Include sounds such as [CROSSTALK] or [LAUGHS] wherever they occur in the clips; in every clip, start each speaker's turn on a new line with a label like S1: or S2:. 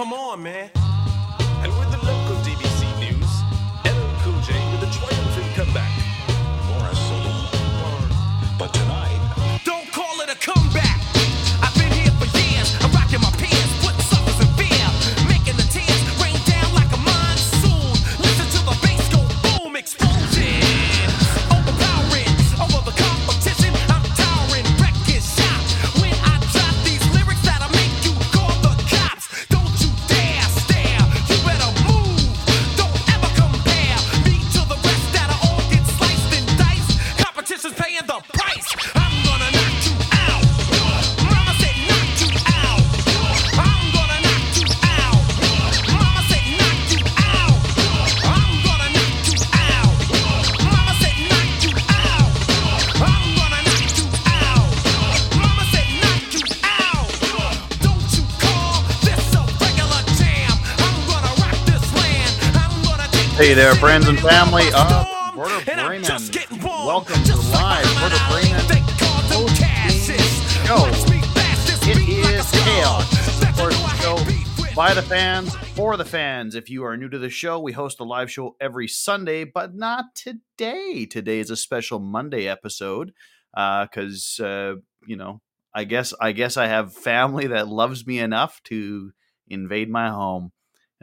S1: come on, man.
S2: Friends and family of.
S1: Werder
S2: Bremen.
S1: just getting warm.
S2: Welcome to live
S1: Ali,
S2: Bremen
S1: they call them Cassis.
S2: show.
S1: Watch me bash this
S2: It
S1: beat like a
S2: is. Chaos, of course,
S1: know I
S2: the show
S1: hate beef with
S2: by the fans, for the fans. If you are new to the show, we host a live show every Sunday, but not today. Today is a special Monday episode because uh, you know, I guess I guess I have family that loves me enough to invade my home.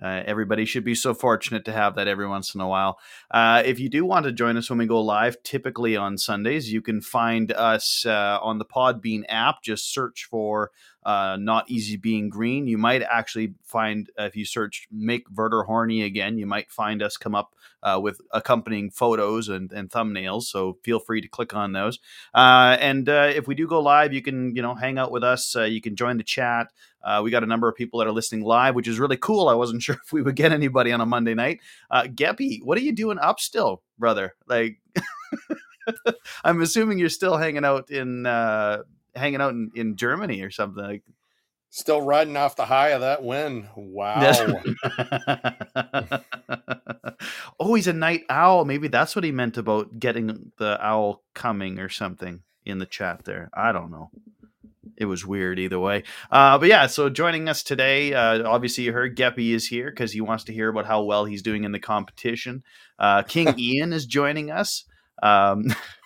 S2: Uh, everybody should be so fortunate to have that every once in a while. Uh, if you do want to join us when we go live, typically on Sundays, you can find us uh, on the Podbean app. Just search for uh, Not Easy Being Green. You might actually find, if you search Make Werder Horny again, you might find us come up uh, with accompanying photos and, and thumbnails. So feel free to click on those. Uh, and if we do go live, you can, you know, hang out with us. You can join the chat. Uh, we got a number of people that are listening live, which is really cool. I wasn't [LAUGHS] sure if we would get anybody on a Monday night. Uh, Geppy, what are you doing up still, brother? Like, [LAUGHS] I'm assuming you're still hanging out in uh, hanging out in, in Germany or something. Like,
S3: Still riding off the high of that win. [LAUGHS] Wow.
S2: oh, he's a night owl. Maybe that's what he meant about getting the owl coming or something in the chat there. I don't know. It was weird either way. Uh, but yeah, so joining us today, uh, obviously you heard Geppy is here because he wants to hear about how well he's doing in the competition. Uh, King [LAUGHS] Ian is joining us. Um,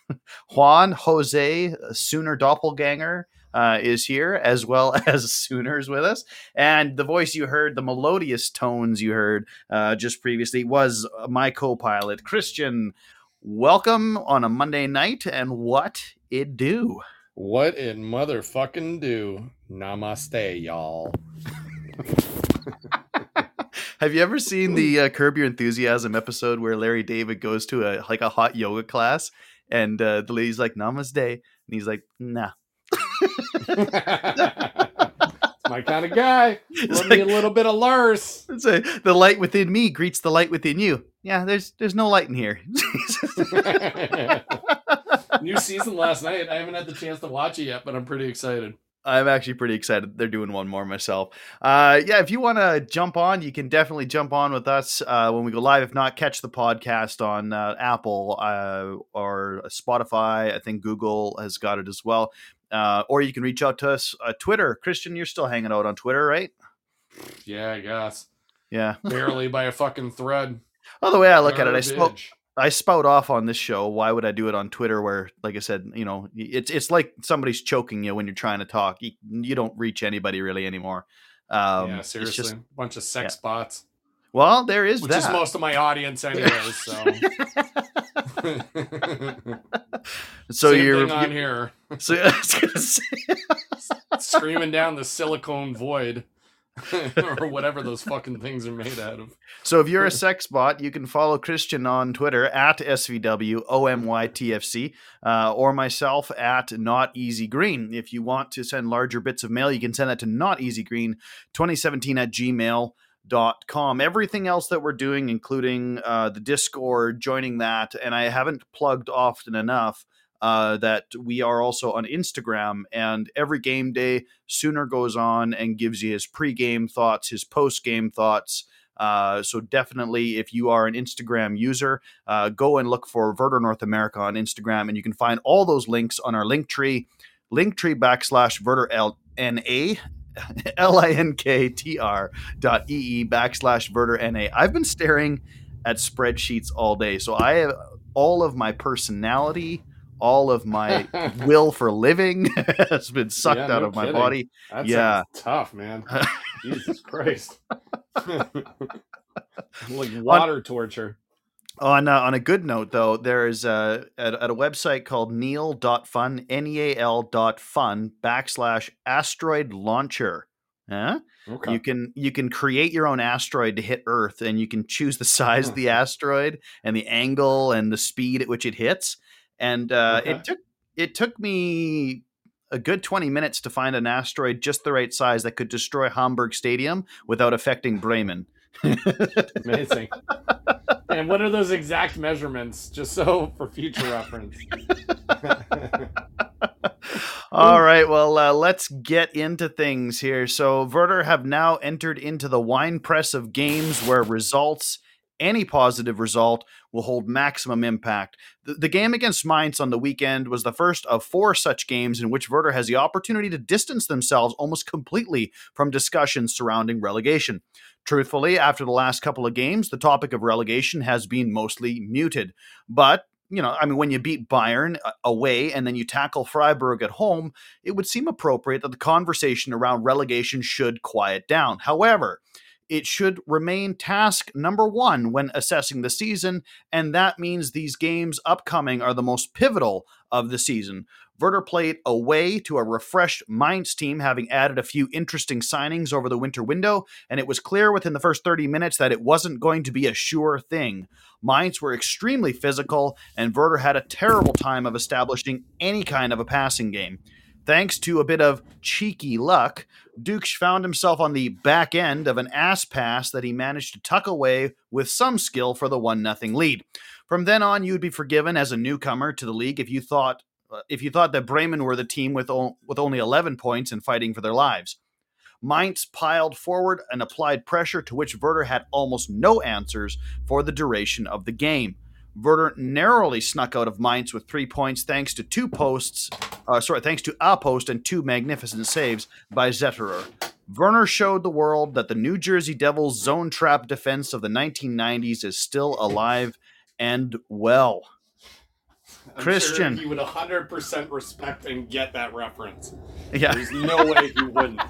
S2: [LAUGHS] Juan Jose Sooner Doppelganger uh, is here, as well [LAUGHS] as Sooners with us. And the voice you heard, the melodious tones you heard uh, just previously, was my co pilot, Christian. Welcome on a Monday night, and what it do?
S3: What it motherfucking do? Namaste, y'all.
S2: Have you ever seen the uh, Curb Your Enthusiasm episode where Larry David goes to a like a hot yoga class and uh, the lady's like Namaste and he's like Nah.
S3: It's [LAUGHS] my kind of guy.
S2: It's
S3: Rub me
S2: like-
S3: a little bit of Lars.
S2: It's a, the light within me greets the light within you. Yeah, there's there's no light in here. [LAUGHS] [LAUGHS]
S3: New season last night. I haven't had the chance to watch it yet, but I'm pretty excited.
S2: I'm actually pretty excited. They're doing one more myself. Uh, yeah, if you want to jump on, you can definitely jump on with us uh, when we go live. If not, catch the podcast on uh, Apple uh, or Spotify. I think Google has got it as well. Uh, or you can reach out to us uh, Twitter. Christian, you're still hanging out on Twitter, right?
S3: Yeah, I guess.
S2: Yeah. [LAUGHS]
S3: Barely by a fucking thread.
S2: Well, the way I look at it, I spoke. I spout off on this show. Why would I do it on Twitter? Where, like I said, you know, it's it's like somebody's choking you when you're trying to talk. You, you don't reach anybody really anymore. Um,
S3: yeah,
S2: it's
S3: seriously.
S2: just-
S3: bunch of sex
S2: yeah.
S3: bots.
S2: well, there is
S3: Which
S2: that.
S3: is most of my audience [LAUGHS] anyways, so [LAUGHS]
S2: so
S3: Same
S2: you're
S3: thing on
S2: you-
S3: here. [LAUGHS]
S2: so I was gonna say,
S3: Screaming down the silicone void. [LAUGHS] or whatever those fucking things are made out of.
S2: so if you're a sex bot, you can follow Christian on Twitter at SVWOMYTFC uh, or myself at Not Easy Green. If you want to send larger bits of mail, you can send that to Not Easy Green 2017 at Gmail. Dot com. Everything else that we're doing, including uh, the Discord, joining that, and I haven't plugged often enough uh, that we are also on Instagram. And every game day, Sooner goes on and gives you his pre-game thoughts, his post-game thoughts. Uh, so definitely, if you are an Instagram user, uh, go and look for Werder North America on Instagram, and you can find all those links on our link tree, linktree backslash Werder LNA. [LAUGHS] L I N K T R dot E E backslash Werder NA. I've been staring at spreadsheets all day. So I have all of my personality, all of my [LAUGHS] will for living [LAUGHS] has been sucked
S4: Yeah,
S2: out
S4: no
S2: of my
S4: kidding.
S2: body.
S4: That
S2: Yeah.
S4: tough, man. [LAUGHS] Jesus Christ. like water torture.
S2: On uh, on a good note, though, there is uh, at, at a website called neal.fun, N E A L dot fun backslash asteroid launcher. Huh?
S4: Okay.
S2: You can you can create your own asteroid to hit Earth, and you can choose the size of the asteroid and the angle and the speed at which it hits. And uh,
S4: Okay.
S2: it took it took me a good twenty minutes to find an asteroid just the right size that could destroy Hamburg Stadium without affecting Bremen.
S4: Amazing. and what are those exact measurements, just so for future reference? [LAUGHS]
S2: All right, well, uh, let's get into things here. So, Werder have now entered into the wine press of games where results, any positive result, will hold maximum impact. The, the game against Mainz on the weekend was the first of four such games in which Werder has the opportunity to distance themselves almost completely from discussions surrounding relegation. Truthfully, after the last couple of games, the topic of relegation has been mostly muted. But you know, I mean, when you beat Bayern uh, away and then you tackle Freiburg at home, it would seem appropriate that the conversation around relegation should quiet down. However, it should remain task number one when assessing the season, and that means these games upcoming are the most pivotal of the season. Werder played away to a refreshed Mainz team, having added a few interesting signings over the winter window, and it was clear within the first 30 minutes that it wasn't going to be a sure thing. Mainz were extremely physical, and Werder had a terrible time of establishing any kind of a passing game. Thanks to a bit of cheeky luck, Ducksch found himself on the back end of an ass pass that he managed to tuck away with some skill for the 1 0 lead. From then on, you'd be forgiven as a newcomer to the league if you thought if you thought that Bremen were the team with o- with only 11 points and fighting for their lives. Mainz piled forward and applied pressure to which Werder had almost no answers for the duration of the game. Werder narrowly snuck out of Mainz with three points thanks to two posts, uh, sorry, thanks to a post and two magnificent saves by Zetterer. Werner showed the world that the New Jersey Devils zone trap defense of the 1990s is still alive and well.
S4: I'm
S2: Christian.
S4: sure he would 100% respect and get that reference.
S2: Yeah.
S4: There's no way he wouldn't.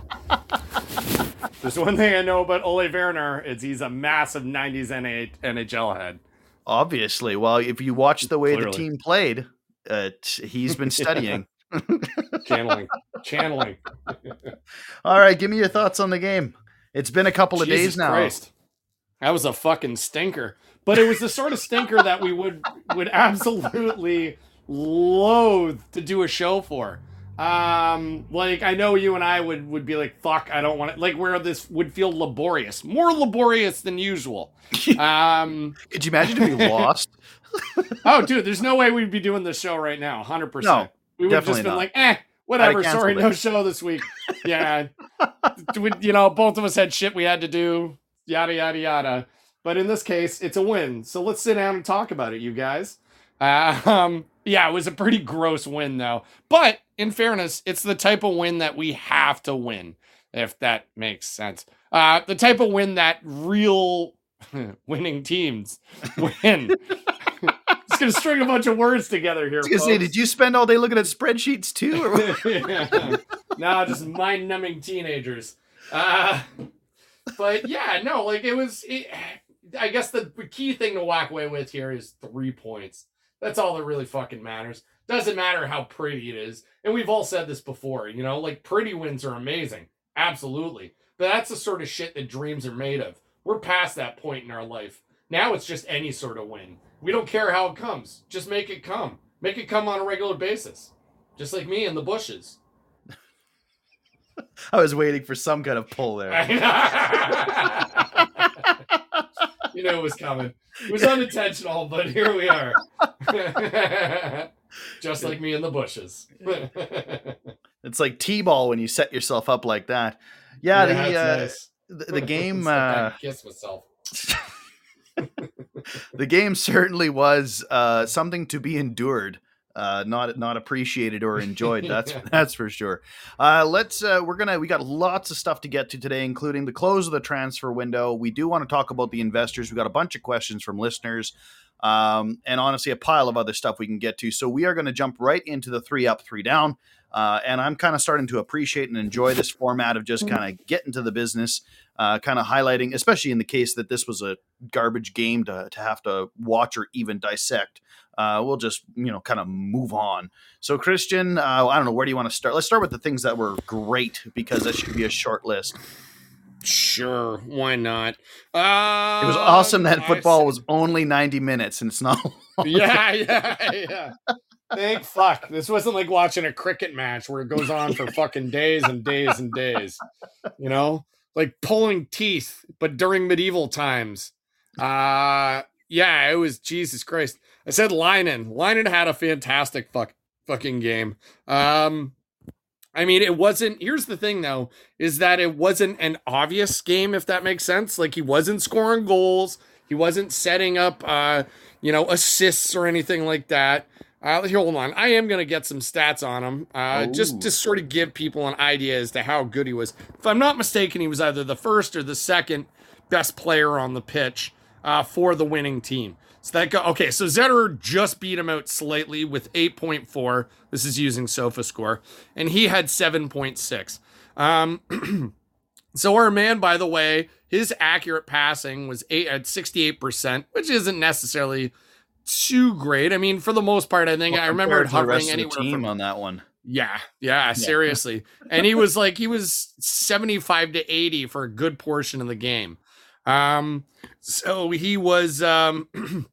S4: There's one thing I know about Ole Werner is he's a massive 90s NA NHL head.
S2: Obviously, well, if you watch the way the team played, uh, t- he's been [LAUGHS] studying.
S4: Channeling. Channeling. [LAUGHS]
S2: All right, give me your thoughts on the game. It's been a couple of
S4: Jesus
S2: days now.
S4: Christ. That was a fucking stinker. But it was the sort of stinker that we would would [LAUGHS] absolutely loathe to do a show for. Um, like I know you and I would would be like, fuck, I don't want it. Like where this would feel laborious, more laborious than usual. [LAUGHS] Um,
S2: Could you imagine to be [LAUGHS] lost?
S4: oh, dude, there's no way we'd be doing this show right now. Hundred
S2: No,
S4: percent. We would have just been
S2: not.
S4: like, eh, whatever. Sorry,
S2: it.
S4: no show this week. [LAUGHS] Yeah, we, you know, both of us had shit we had to do. Yada yada yada. But in this case, it's a win. So let's sit down and talk about it, you guys. Uh, um, yeah, it was a pretty gross win though. But in fairness, it's the type of win that we have to win, if that makes sense. Uh, the type of win that real [LAUGHS] winning teams [LAUGHS] win. [LAUGHS] Just gonna string a bunch of words together here.
S2: Say, did you spend all day looking at spreadsheets too? Or
S4: yeah. No, just mind numbing teenagers. Uh, but yeah, no, like it was. It, I guess the key thing to walk away with here is three points. That's all that really fucking matters. Doesn't matter how pretty it is. And we've all said this before, you know, like pretty wins are amazing. Absolutely. But that's the sort of shit that dreams are made of. We're past that point in our life. Now it's just any sort of win. We don't care how it comes. Just make it come. Make it come on a regular basis. Just like me in the bushes. [LAUGHS]
S2: I was waiting for some kind of pull there. [LAUGHS] [LAUGHS]
S4: you know it was coming. [LAUGHS] It was unintentional, but here we are. [LAUGHS] Just like me in the bushes. [LAUGHS]
S2: It's like t-ball when you set yourself up like that. Yeah, the, uh,
S4: nice.
S2: the the game uh,
S4: kiss myself.
S2: the game certainly was uh, something to be endured. Uh, not not appreciated or enjoyed. [LAUGHS] That's
S4: Yeah.
S2: that's for sure. Uh, let's uh, we're gonna we got lots of stuff to get to today, including the close of the transfer window. We do want to talk about the investors. We got a bunch of questions from listeners, um, and honestly, a pile of other stuff we can get to. So we are going to jump right into the three up, three down. Uh, and I'm kind of starting to appreciate and enjoy this format of just kind of getting to the business, uh, kind of highlighting, especially in the case that this was a garbage game to, to have to watch or even dissect. Uh, we'll just, you know, kind of move on. So, Christian, uh, I don't know, where do you want to start? Let's start with the things that were great because that should be a short list.
S4: Sure, why not? Uh,
S2: It was awesome that football was only 90 minutes and it's not. [LAUGHS]
S4: yeah, yeah, yeah. Thank fuck. This wasn't like watching a cricket match where it goes on for [LAUGHS] fucking days and days and days. You know? Like pulling teeth, but during medieval times. Uh yeah, it was Jesus Christ. I said Lynen. Lynen had a fantastic fuck fucking game. Um I mean, it wasn't. Here's the thing, though, is that it wasn't an obvious game, if that makes sense. Like he wasn't scoring goals, he wasn't setting up, uh, you know, assists or anything like that. Uh, here, hold on. I am going to get some stats on him, uh, just to sort of give people an idea as to how good he was. If I'm not mistaken, he was either the first or the second best player on the pitch uh, for the winning team. So that go okay. So Zetterer just beat him out slightly with 8.4. This is using SofaScore, and he had 7.6. Um, [CLEARS THROAT] so our man, by the way, his accurate passing was eight at 68%, which isn't necessarily too great. I mean, for the most part, I think I remember
S2: the
S4: hovering
S2: rest of the
S4: anywhere
S2: team
S4: from
S2: on that one.
S4: yeah, yeah, seriously. and he was like he was 75 to 80 for a good portion of the game. Um so he was um [CLEARS THROAT]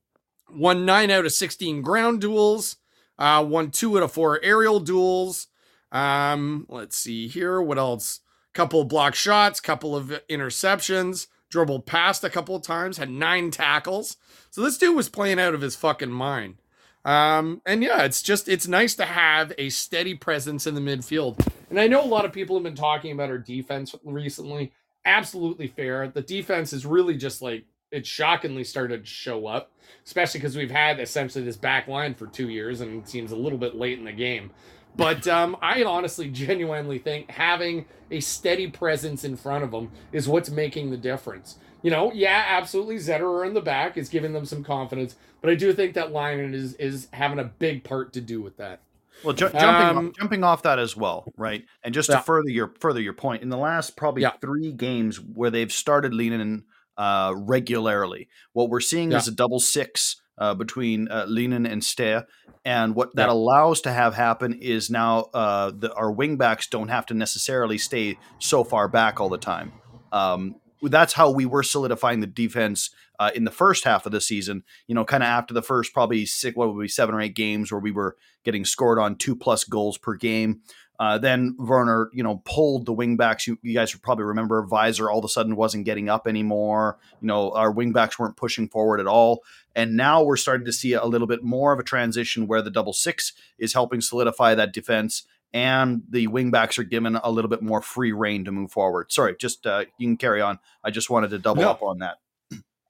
S4: won 9 out of 16 ground duels, uh won 2 out of 4 aerial duels. Um let's see here what else? Couple block shots, couple of interceptions, dribbled past a couple of times, had 9 tackles. So this dude was playing out of his fucking mind. Um, and yeah, it's just it's nice to have a steady presence in the midfield. And I know a lot of people have been talking about our defense recently. Absolutely fair. The defense is really just like it shockingly started to show up, especially because we've had essentially this back line for two years and it seems a little bit late in the game. But um, I honestly, genuinely think having a steady presence in front of them is what's making the difference. You know, yeah, absolutely. Zetterer in the back is giving them some confidence, but I do think that Lynen is is having a big part to do with that.
S2: Well, ju- jumping
S4: Um,
S2: off, jumping off that as well, right? And just
S4: Yeah.
S2: to further your further your point, in the last probably
S4: Yeah.
S2: three games where they've started leaning in uh, regularly, what we're seeing
S4: Yeah.
S2: is a double six uh, between uh, and Steer, and what that
S4: Yeah.
S2: allows to have happen is now uh, the, our wingbacks don't have to necessarily stay so far back all the time. Um, that's how we were solidifying the defense uh, in the first half of the season. You know, kind of after the first probably six, what would be seven or eight games where we were getting scored on two plus goals per game. Uh, then Werner, you know, pulled the wingbacks. You, you guys probably remember Weiser all of a sudden wasn't getting up anymore. You know, our wingbacks weren't pushing forward at all. And now we're starting to see a little bit more of a transition where the double six is helping solidify that defense and the wingbacks are given a little bit more free reign to move forward. Sorry, just uh, you can carry on. I just wanted to double
S4: No.
S2: up on that.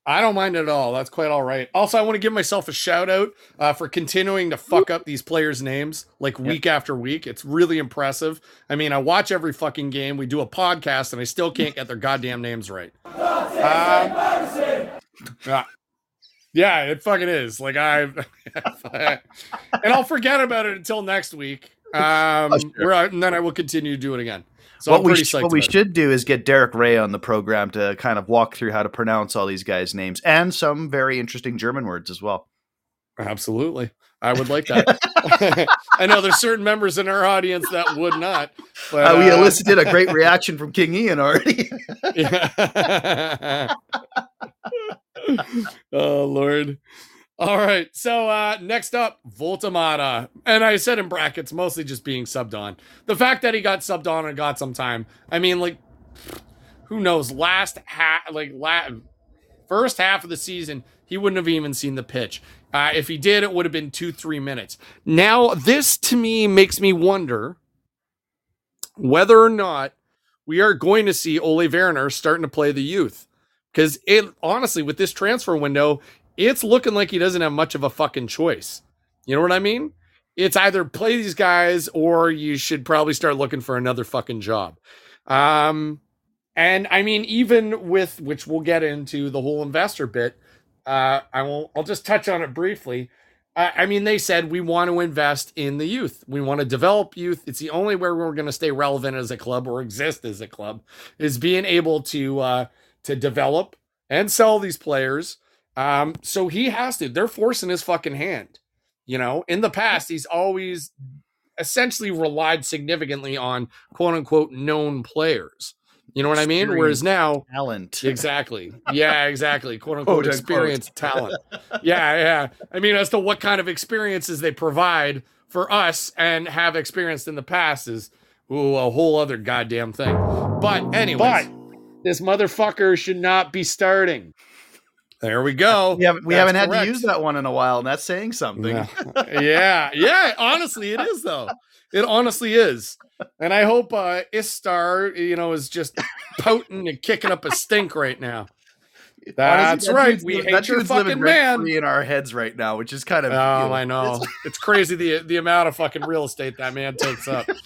S4: I don't mind at all. That's quite all right. Also, I want to give myself a shout out uh, for continuing to fuck up these players' names like week after week. It's really impressive. I mean, I watch every fucking game. We do a podcast, and I still can't get their goddamn names right. Um, yeah. yeah, it fucking is. Like I, [LAUGHS] and I'll forget about it until next week. Um, [LAUGHS]
S2: Oh, sure.
S4: and then I will continue to do it again. So
S2: what we, sh- what we
S4: about it.
S2: should do is get Derek Rae on the program to kind of walk through how to pronounce all these guys' names and some very interesting German words as well.
S4: Absolutely. I would like that. [LAUGHS] I know there's certain members in our audience that would not. But
S2: Uh, we
S4: uh,
S2: elicited a great [LAUGHS] reaction from King Ian already. [LAUGHS]
S4: oh Lord. All right. So uh next up, Woltemade. And I said in brackets, mostly just being subbed on. The fact that he got subbed on and got some time. I mean, like, who knows? Last half, like la- first half of the season, he wouldn't have even seen the pitch. Uh, if he did, it would have been two, three minutes. Now, this to me makes me wonder whether or not we are going to see Ole Werner starting to play the youth. Because it honestly, with this transfer window, it's looking like he doesn't have much of a fucking choice. You know what I mean? it's either play these guys or you should probably start looking for another fucking job. Um, and I mean, even with which we'll get into the whole investor bit, uh, I will. I'll just touch on it briefly. Uh, I mean, they said we want to invest in the youth. We want to develop youth. It's the only way we're going to stay relevant as a club or exist as a club is being able to uh, to develop and sell these players. Um, so he has to. They're forcing his fucking hand. You know, in the past, he's always essentially relied significantly on quote unquote known players. You know what I mean? Whereas now,
S2: Talent.
S4: exactly, yeah, exactly, [LAUGHS] quote unquote
S2: Quote, unquote.
S4: talent. Yeah, yeah. I mean, as to what kind of experiences they provide for us and have experienced in the past is ooh, a whole other goddamn thing. But anyways, this motherfucker should not be starting. There we go.
S2: We haven't, we
S4: That's
S2: haven't had
S4: correct.
S2: to use that one in a while, and that's saying something.
S4: Yeah. yeah, yeah. Honestly, it is though. It honestly is. And I hope uh Istar, you know, is just pouting and kicking up a stink right now. [LAUGHS] That's
S2: that
S4: right.
S2: dude's
S4: We hate
S2: that
S4: your fucking man.
S2: in our heads right now, which is kind of. you
S4: Oh,
S2: know,
S4: I know.
S2: it's-
S4: It's crazy the the amount of fucking real estate that man takes up. [LAUGHS]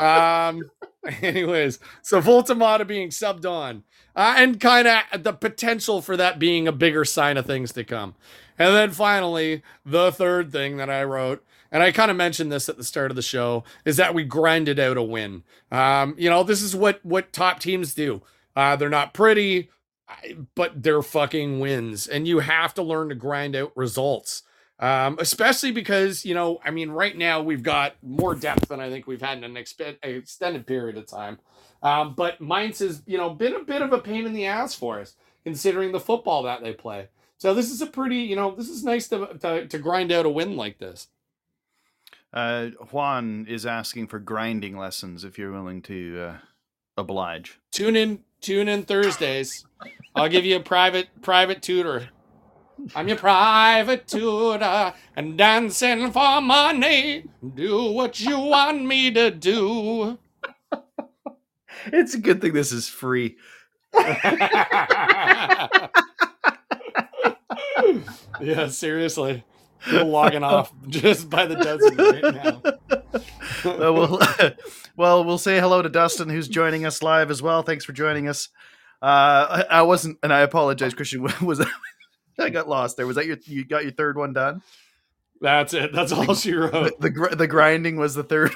S4: Um [LAUGHS] anyways, so Woltemade being subbed on. Uh, and kind of the potential for that being a bigger sign of things to come. And then finally, the third thing that I wrote, and I kind of mentioned this at the start of the show, is that we grinded out a win. Um, you know, this is what what top teams do. Uh, they're not pretty, but they're fucking wins, and you have to learn to grind out results. Um, especially because you know, I mean, right now we've got more depth than I think we've had in an extended period of time. Um, but Mainz has, you know, been a bit of a pain in the ass for us, considering the football that they play. So this is a pretty, you know, this is nice to to, to grind out a win like this.
S2: Uh, Juan is asking for grinding lessons if you're willing to uh, oblige.
S4: Tune in, tune in Thursdays. I'll give you a private private tutor. I'm your private tutor and dancing for money. Do what you want me to do.
S2: It's a good thing this is free. [LAUGHS]
S4: yeah, seriously. We're logging off just by the dozen right now.
S2: Uh, [LAUGHS] we'll, [LAUGHS] well, we'll say hello to Dustin, who's joining us live as well. Thanks for joining us. Uh, I, I wasn't, and I apologize, Christian. Was I got lost there? Was that your you got your third one done?
S4: That's it. That's all she wrote.
S2: the, gr- the grinding was the third.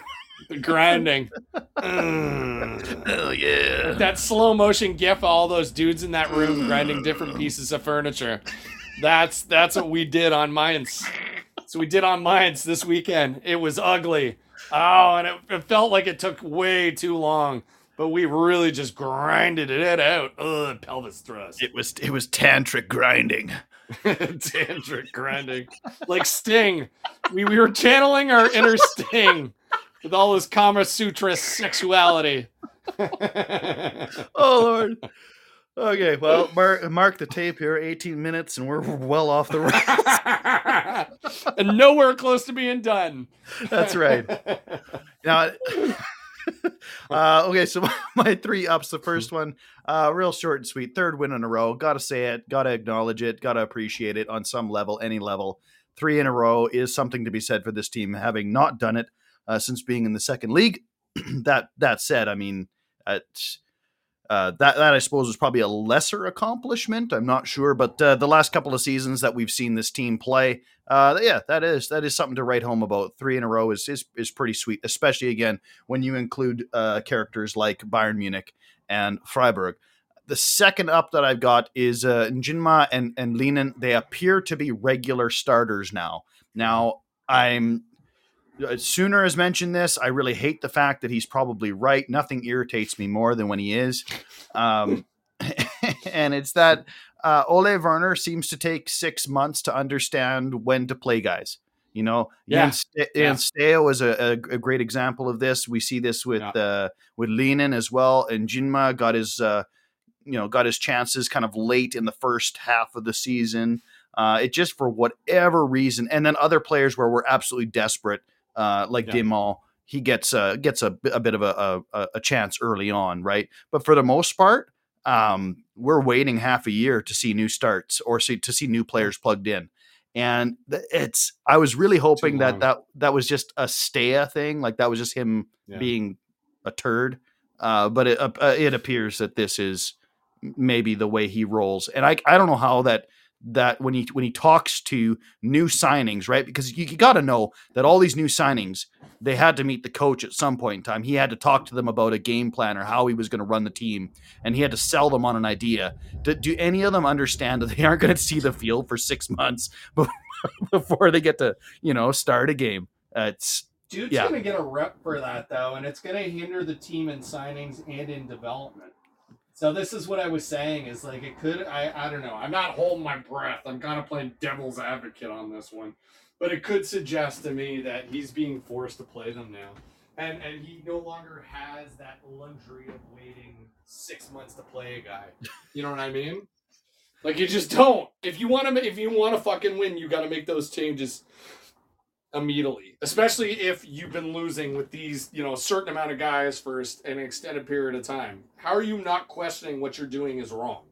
S4: The grinding.
S2: Oh yeah.
S4: that slow motion gif of all those dudes in that room grinding different pieces of furniture. That's that's what we did on Mainz. So we did on Mainz this weekend. It was ugly. Oh, and it, it felt like it took way too long. But we really just grinded it out. Ugh, pelvis thrust.
S2: It was it was tantric grinding. [LAUGHS]
S4: Tantric grinding. Like Sting. We, we were channeling our inner Sting with all this Kama Sutra sexuality. [LAUGHS]
S2: Oh lord. Okay, well, mark, mark the tape here. 18 minutes, and we're well off the rails. [LAUGHS]
S4: and nowhere close to being done.
S2: That's right. [LAUGHS] Now, uh, okay, so my three ups. The first one, uh, real short and sweet. Third win in a row. Got to say it. Got to acknowledge it. Got to appreciate it on some level, any level. Three in a row is something to be said for this team, having not done it uh, since being in the second league. [CLEARS THROAT] that that said, I mean, it's, uh, that that I suppose is probably a lesser accomplishment. I'm not sure, but uh, the last couple of seasons that we've seen this team play, uh, yeah, that is that is something to write home about. Three in a row is is, is pretty sweet, especially again when you include uh, characters like Bayern Munich and Freiburg. The second up that I've got is uh, Njinmah and and Lynen. They appear to be regular starters now. Now I'm Sooner has mentioned this. I really hate the fact that he's probably right. Nothing irritates me more than when he is. Um, [LAUGHS] and it's that uh, Ole Werner seems to take six months to understand when to play guys. You know,
S4: Yeah.
S2: Ste-
S4: Yeah.
S2: Steo is a, a, a great example of this. We see this with
S4: Yeah.
S2: uh, with Lynen as well, and Jinma got his uh, you know got his chances kind of late in the first half of the season. Uh, it just for whatever reason, and then other players where we're absolutely desperate, uh, like
S4: Yeah.
S2: Dimol, he gets uh, gets a, a bit of a, a a chance early on, right? But for the most part, um, we're waiting half a year to see new starts or see to see new players plugged in. And it's I was really hoping that that that was just a Staya thing, like that was just him
S4: Yeah.
S2: being a turd. Uh, but it uh, it appears that this is maybe the way he rolls, and I I don't know how that that when he when he talks to new signings, right? Because you, you got to know that all these new signings they had to meet the coach at some point in time. He had to talk to them about a game plan or how he was going to run the team, and he had to sell them on an idea. Do, do any of them understand that they aren't going to see the field for six months [LAUGHS] before they get to you know start a game? Uh, it's
S4: Dude's
S2: Yeah.
S4: gonna get a rep for that though, and it's gonna hinder the team in signings and in development. So this is what I was saying is like it could I I don't know. I'm not holding my breath. I'm kind of playing devil's advocate on this one. But it could suggest to me that he's being forced to play them now. And and he no longer has that luxury of waiting six months to play a guy. You know what I mean? Like you just don't. If you want to if you want to fucking win, you got to make those changes immediately, especially if you've been losing with these, you know, a certain amount of guys for an extended period of time. How are you not questioning what you're doing is wrong?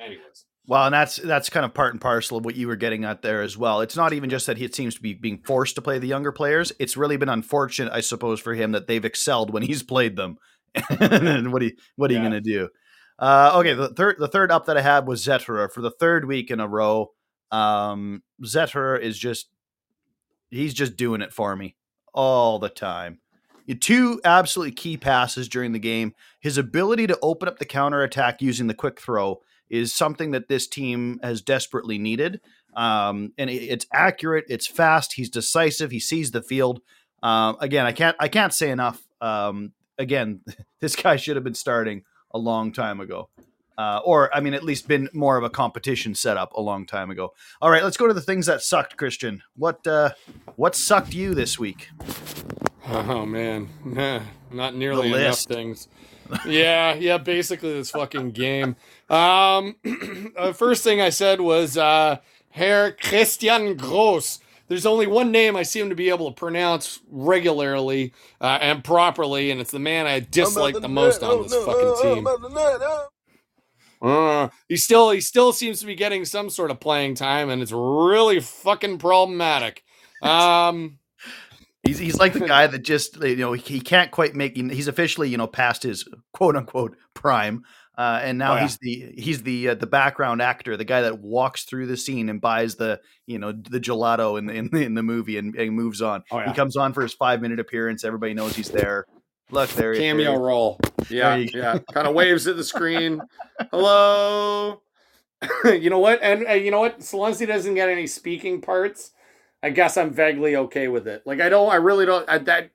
S4: Anyways,
S2: Well, and that's that's kind of part and parcel of what you were getting at there as well. It's not even just that he seems to be being forced to play the younger players. It's really been unfortunate, I suppose, for him that they've excelled when he's played them. [LAUGHS] and what he what are you going to do? Uh, okay, the third the third up that I had was Zetterer for the third week in a row. Um, Zetterer is just he's just doing it for me all the time. Two absolutely key passes during the game. His ability to open up the counter attack using the quick throw is something that this team has desperately needed. Um, and it's accurate, it's fast, he's decisive, he sees the field. Um, again, I can't I can't say enough. Um, again, [LAUGHS] this guy should have been starting a long time ago. Uh, or I mean, at least been more of a competition setup a long time ago. All right, let's go to the things that sucked, Christian. What uh, what sucked you this week?
S4: oh man, Nah, not nearly
S2: The
S4: enough
S2: list.
S4: things. yeah, yeah, basically this fucking game. Um, [CLEARS THROAT] uh, first thing I said was uh, Herr Christian Gross. There's only one name I seem to be able to pronounce regularly uh, and properly, and it's the man I dislike the most on this fucking team. Uh, he still he still seems to be getting some sort of playing time, and it's really fucking problematic. [LAUGHS] Um,
S2: He's, he's like the guy that just you know he can't quite make he's officially you know past his quote unquote prime uh, and now
S4: Oh, yeah.
S2: he's the he's the uh, the background actor the guy that walks through the scene and buys the you know the gelato in the in, the- in the movie and, and moves on
S4: Oh, yeah.
S2: he comes on for his five minute appearance everybody knows he's there look there he
S4: cameo role. Yeah,
S2: There you go.
S4: yeah. Kind of waves at the screen. Hello. [LAUGHS] you know what? And uh, you know what? So long as he doesn't get any speaking parts, I guess I'm vaguely okay with it. Like I don't, I really don't. I, that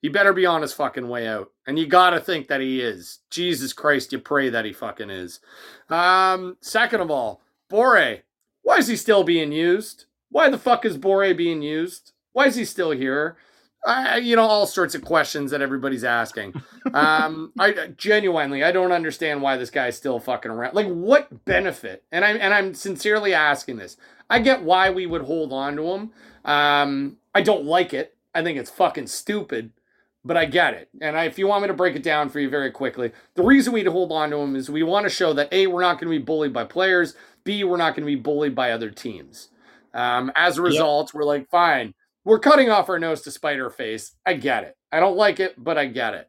S4: he better be on his fucking way out, and you gotta think that he is. Jesus Christ, you pray that he fucking is. Um. Second of all, Bore, why is he still being used? Why the fuck is Bore being used? Why is he still here? I, you know, all sorts of questions that everybody's asking. Um, [LAUGHS] I genuinely, I don't understand why this guy's still fucking around. Like, what benefit? And I'm and I'm sincerely asking this. I get why we would hold on to him. Um, I don't like it. I think it's fucking stupid, but I get it. And I, if you want me to break it down for you very quickly, the reason we'd hold on to him is we want to show that a we're not going to be bullied by players. B we're not going to be bullied by other teams. Um, as a result, we're like, fine, we're cutting off our nose to spite our face. I get it. I don't like it, but I get it.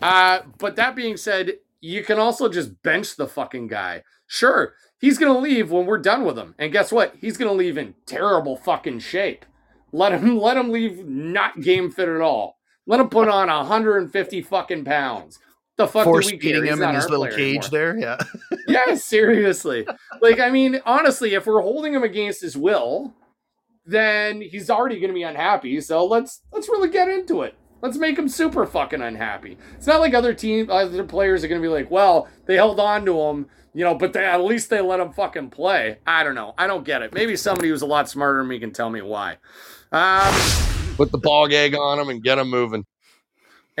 S4: Uh, but that being said, you can also just bench the fucking guy. Sure, he's gonna leave when we're done with him, and guess what? He's gonna leave in terrible fucking shape. Let him [LAUGHS] let him leave not game fit at all. Let him put on 150 fucking pounds. The fuck
S2: force
S4: do we
S2: feeding him in his little cage
S4: anymore
S2: there yeah [LAUGHS]
S4: yeah, seriously. Like, I mean, honestly, if we're holding him against his will, then he's already going to be unhappy. So let's let's really get into it. Let's make him super fucking unhappy. It's not like other team, other players are going to be like, well, they held on to him, you know, but they, at least they let him fucking play. I don't know. I don't get it. Maybe somebody who's a lot smarter than me can tell me why. Um,
S5: Put the ball gag on him and get him moving.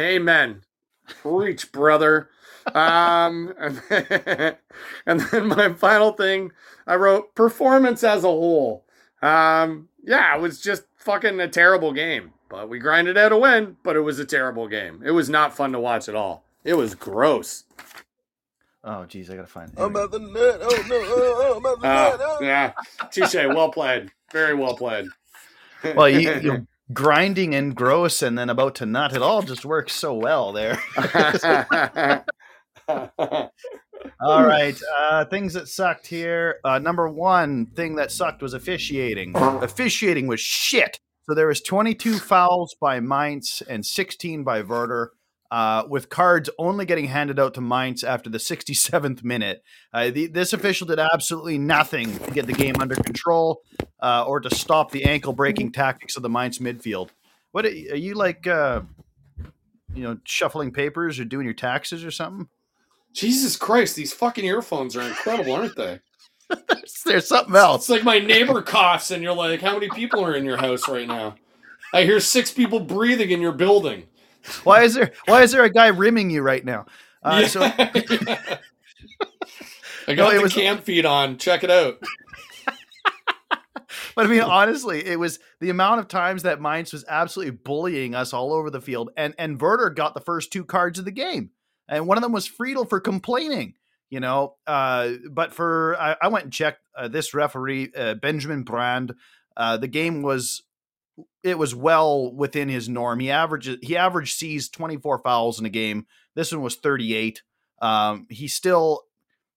S4: Amen. Preach, brother. Um, and [LAUGHS] then, and then my final thing, I wrote performance as a whole. Um, yeah, it was just fucking a terrible game, but we grinded out a win. But it was a terrible game. It was not fun to watch at all. It was gross.
S2: Oh, geez, I gotta find. it.
S6: I'm at the net. Oh no! Oh, I'm at the
S3: Uh,
S6: net. Oh.
S3: yeah, touche. Well played. Very well played.
S2: well, you, [LAUGHS] you grinding and gross, and then about to nut. It all just works so well there. [LAUGHS] [LAUGHS] All right, uh, things that sucked here. Uh, number one thing that sucked was officiating. officiating was shit. So there was 22 fouls by Mainz and 16 by Werder, uh, with cards only getting handed out to Mainz after the 67th minute. Uh, the, this official did absolutely nothing to get the game under control uh, or to stop the ankle-breaking tactics of the Mainz midfield. What are are you like? Uh, you know, shuffling papers or doing your taxes or something?
S3: Jesus Christ, these fucking earphones are incredible, aren't they? [LAUGHS]
S2: There's something else.
S3: It's like my neighbor coughs, and you're like, "How many people are in your house right now?" I hear six people breathing in your building.
S2: Why is there why is there a guy rimming you right now? Uh,
S3: Yeah.
S2: So [LAUGHS]
S3: I
S2: No,
S3: got
S2: it
S3: the
S2: was-
S3: camp feed on. Check it out. [LAUGHS]
S2: But I mean, honestly, it was the amount of times that Mainz was absolutely bullying us all over the field, and and Werder got the first two cards of the game, and one of them was Friedl for complaining. You know, uh, but for I, I went and checked uh, this referee uh, Benjamin Brand. Uh, the game was it was well within his norm. He averaged he averaged sees twenty four fouls in a game. This one was thirty eight. Um, he still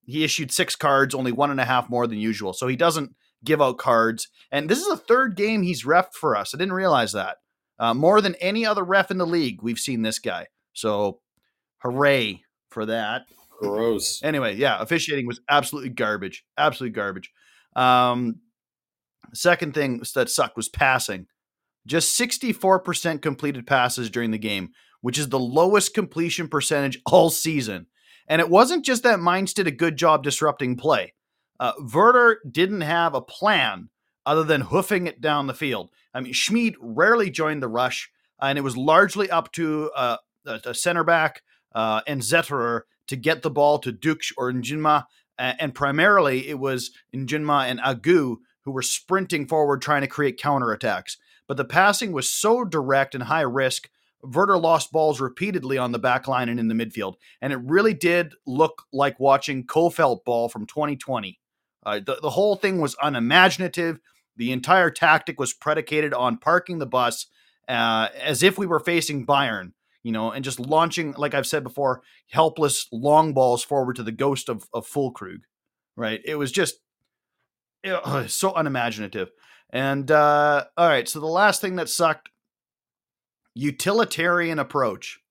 S2: he issued six cards, only one and a half more than usual. So he doesn't give out cards. And this is the third game he's refed for us. I didn't realize that. Uh, more than any other ref in the league, we've seen this guy. So hooray for that.
S3: Gross.
S2: Anyway, yeah, officiating was absolutely garbage. Absolutely garbage. Um, second thing that sucked was passing. Just 64% completed passes during the game, which is the lowest completion percentage all season. And it wasn't just that Mainz did a good job disrupting play. Uh, Werder didn't have a plan other than hoofing it down the field. I mean, Schmid rarely joined the rush, and it was largely up to uh, a, a center back uh, and Zetterer to get the ball to Ducksch or Njinmah. And primarily, it was Njinmah and Agu who were sprinting forward trying to create counterattacks. But the passing was so direct and high risk. Werder lost balls repeatedly on the back line and in the midfield. And it really did look like watching Kohfeldt ball from 2020. Uh, the, the whole thing was unimaginative. The entire tactic was predicated on parking the bus uh, as if we were facing Bayern, you know, and just launching, like I've said before, helpless long balls forward to the ghost of, of Füllkrug, right? It was just ugh, so unimaginative. And uh, all right, so the last thing that sucked utilitarian approach.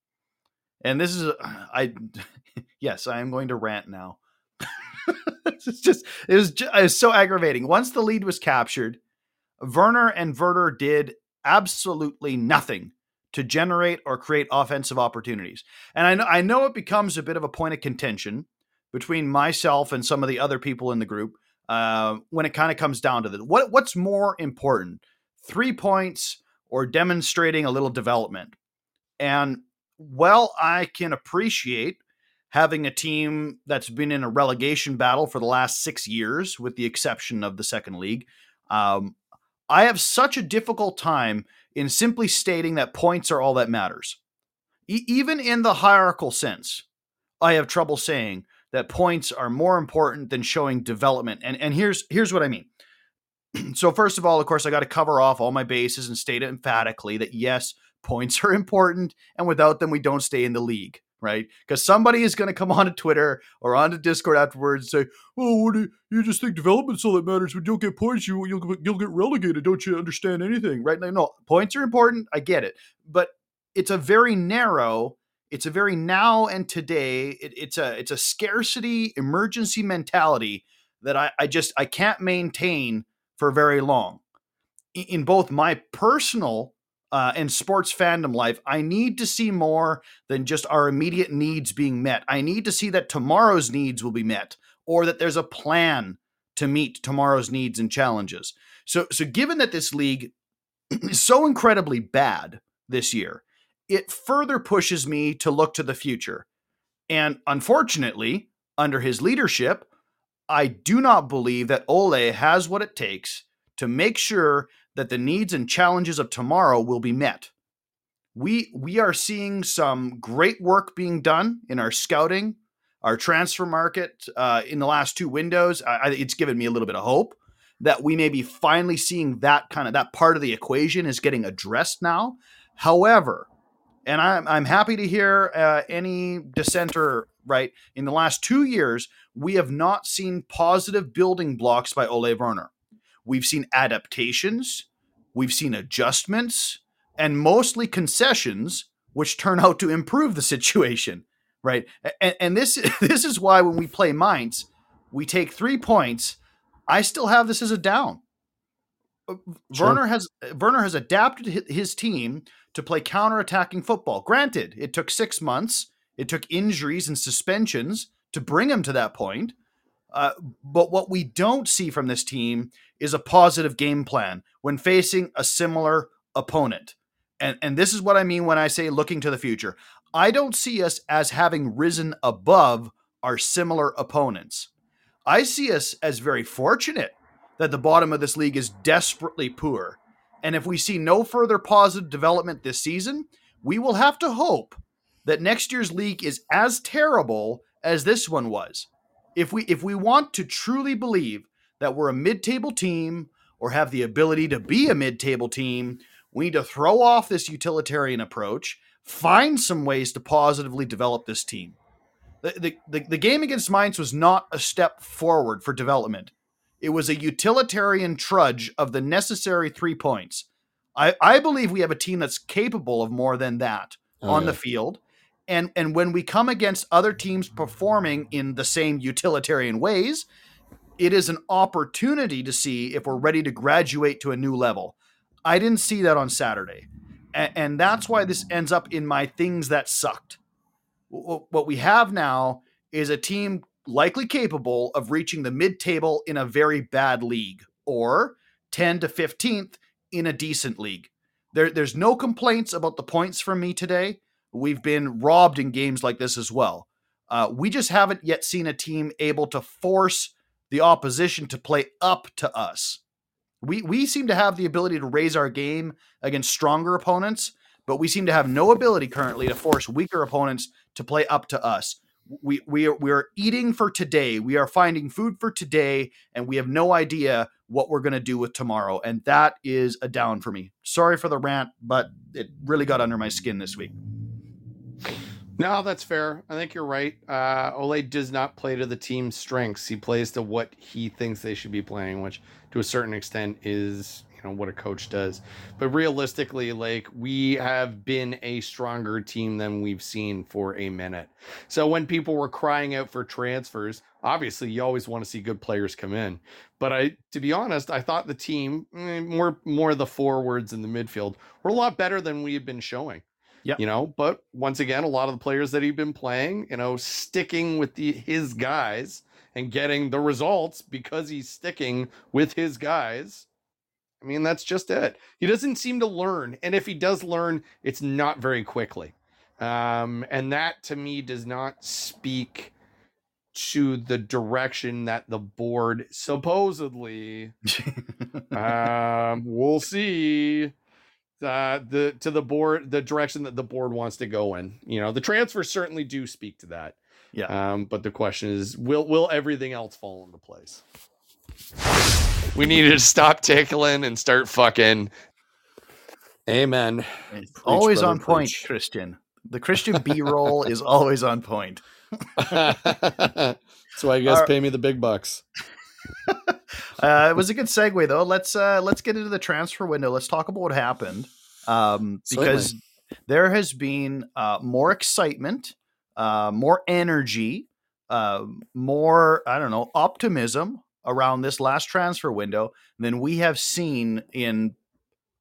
S2: And this is, I, [LAUGHS] yes, I am going to rant now. [LAUGHS] it's just, it was, ju- it was so aggravating. Once the lead was captured, Werner and Werder did absolutely nothing to generate or create offensive opportunities. And I know, I know it becomes a bit of a point of contention between myself and some of the other people in the group uh, when it kind of comes down to this. What, what's more important, three points or demonstrating a little development? And well, I can appreciate having a team that's been in a relegation battle for the last six years, with the exception of the second league. Um, I have such a difficult time in simply stating that points are all that matters. E- even in the hierarchical sense, I have trouble saying that points are more important than showing development. And and here's here's what I mean. [CLEARS THROAT] so first of all, of course, I got to cover off all my bases and state emphatically that yes, points [LAUGHS] are important, and without them, we don't stay in the league, right? Because somebody is going to come [LAUGHS] onto Twitter or onto Discord afterwards and say, "Oh, what do you, you just think development's all that matters? When you get points, you you'll you'll get relegated. Don't you understand anything?" Right? No, points are important. I get it, but it's a very narrow. It's a very now and today. It, it's a it's a scarcity emergency mentality that I, I just I can't maintain for very long. In both my personal uh, and sports fandom life, I need to see more than just our immediate needs being met. I need to see that tomorrow's needs will be met, or that there's a plan to meet tomorrow's needs and challenges. So, so given that this league [CLEARS THROAT] is so incredibly bad this year, it further pushes me to look to the future. And unfortunately, under his leadership, I do not believe that Ole has what it takes to make sure that the needs and challenges of tomorrow will be met. We we are seeing some great work being done in our scouting, our transfer market uh, in the last two windows, I, it's given me a little bit of hope that we may be finally seeing that kind of that part of the equation is getting addressed now. However, and I'm, I'm happy to hear uh, any dissenter, right? In the last two years, we have not seen positive building blocks by Ole Werner. We've seen adaptations, we've seen adjustments, and mostly concessions, which turn out to improve the situation, right? And, and this [LAUGHS] this is why when we play Mainz, we take three points. I still have this as a down. Uh,
S4: Sure.
S2: Werner has Werner has adapted his team to play counter-attacking football. Granted, it took six months. It took injuries and suspensions to bring him to that point. Uh, but what we don't see from this team is a positive game plan when facing a similar opponent. And, and this is what I mean when I say looking to the future. I don't see us as having risen above our similar opponents. I see us as very fortunate that the bottom of this league is desperately poor. And if we see no further positive development this season, we will have to hope that next year's league is as terrible as this one was. If we if we want to truly believe that we're a mid-table team or have the ability to be a mid-table team, we need to throw off this utilitarian approach, find some ways to positively develop this team. The, the, the, the game against Mainz was not a step forward for development. It was a utilitarian trudge of the necessary three points. I, I believe we have a team that's capable of more than that
S4: Oh,
S2: on
S4: yeah.
S2: the field. And and when we come against other teams performing in the same utilitarian ways, it is an opportunity to see if we're ready to graduate to a new level. I didn't see that on Saturday. And, and that's why this ends up in my things that sucked. Wh- wh- What we have now is a team likely capable of reaching the mid table in a very bad league or 10 to 15th in a decent league. There, there's no complaints about the points from me today. We've been robbed in games like this as well. Uh, we just haven't yet seen a team able to force the opposition to play up to us. We we seem to have the ability to raise our game against stronger opponents, but we seem to have no ability currently to force weaker opponents to play up to us. We we are we are eating for today. We are finding food for today, and we have no idea what we're going to do with tomorrow. And that is a down for me. Sorry for the rant, but it really got under my skin this week.
S4: No, that's fair. I think you're right. Uh, Ole does not play to the team's strengths. He plays to what he thinks they should be playing, which to a certain extent is, you know, what a coach does. But realistically, like we have been a stronger team than we've seen for a minute. So when people were crying out for transfers, obviously you always want to see good players come in. But I, to be honest, I thought the team, eh, more more the forwards and the midfield, were a lot better than we had been showing you know but once again a lot of the players that he'd been playing you know sticking with the his guys and getting the results because he's sticking with his guys i mean that's just it. He doesn't seem to learn and if he does learn it's not very quickly. Um and that to me does not speak to the direction that the board supposedly [LAUGHS] um we'll see uh, the to the board the direction that the board wants to go in. You know, the transfers certainly do speak to that.
S2: Yeah.
S4: Um, but the question is, will will everything else fall into place? We need to stop tickling and start fucking. Amen.
S2: It's always
S4: brother,
S2: on point. Christian. The Christian B roll is always on point. [LAUGHS]
S4: That's why you guys
S2: All-
S4: pay me the big bucks. [LAUGHS]
S2: Uh, it was a good segue though. Let's uh, let's get into the transfer window. Let's talk about what happened um, because there has been uh, more excitement, uh, more energy, uh, more I don't know optimism around this last transfer window than we have seen in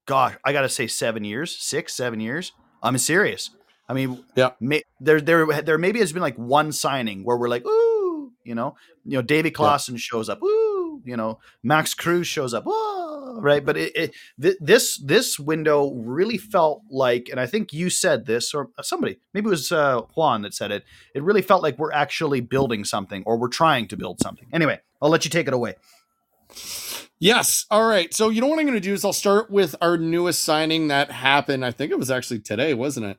S2: gosh I gotta say seven years, six seven years. I'm serious. I mean,
S4: Yeah.
S2: may, there there there maybe has been like one signing where we're like, ooh, you know, you know, Davy Klaassen shows up, ooh, you know, Max Kruse shows up, whoa, right? But it, it th- this this window really felt like, and I think you said this, or somebody, maybe it was uh, Juan that said it. It really felt like we're actually building something, or we're trying to build something. Anyway, I'll let you take it away.
S4: Yes. All right. So you know what I'm going to do is I'll start with our newest signing that happened. I think it was actually today, wasn't it?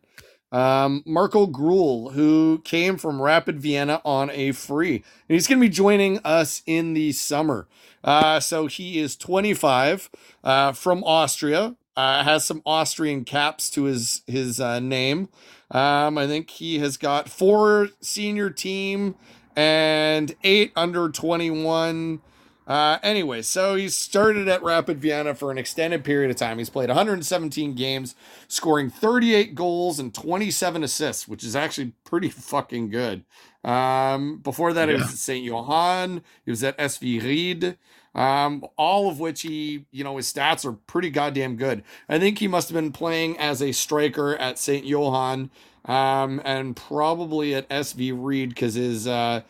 S4: Um, Marco Grüll, who came from Rapid Vienna on a free. And he's going to be joining us in the summer. Uh, so he is 25 uh, from Austria, uh, has some Austrian caps to his his uh, name. Um, I think he has got four senior team and eight under 21. Uh, anyway, so he started at Rapid Vienna for an extended period of time. He's played 117 games, scoring 38 goals and 27 assists, which is actually pretty fucking good. Um, before that, he was at St. Johann. He was at SV Ried. Um, all of which he, you know, his stats are pretty goddamn good. I think he must have been playing as a striker at St. Johann, um, and probably at SV Ried because his uh,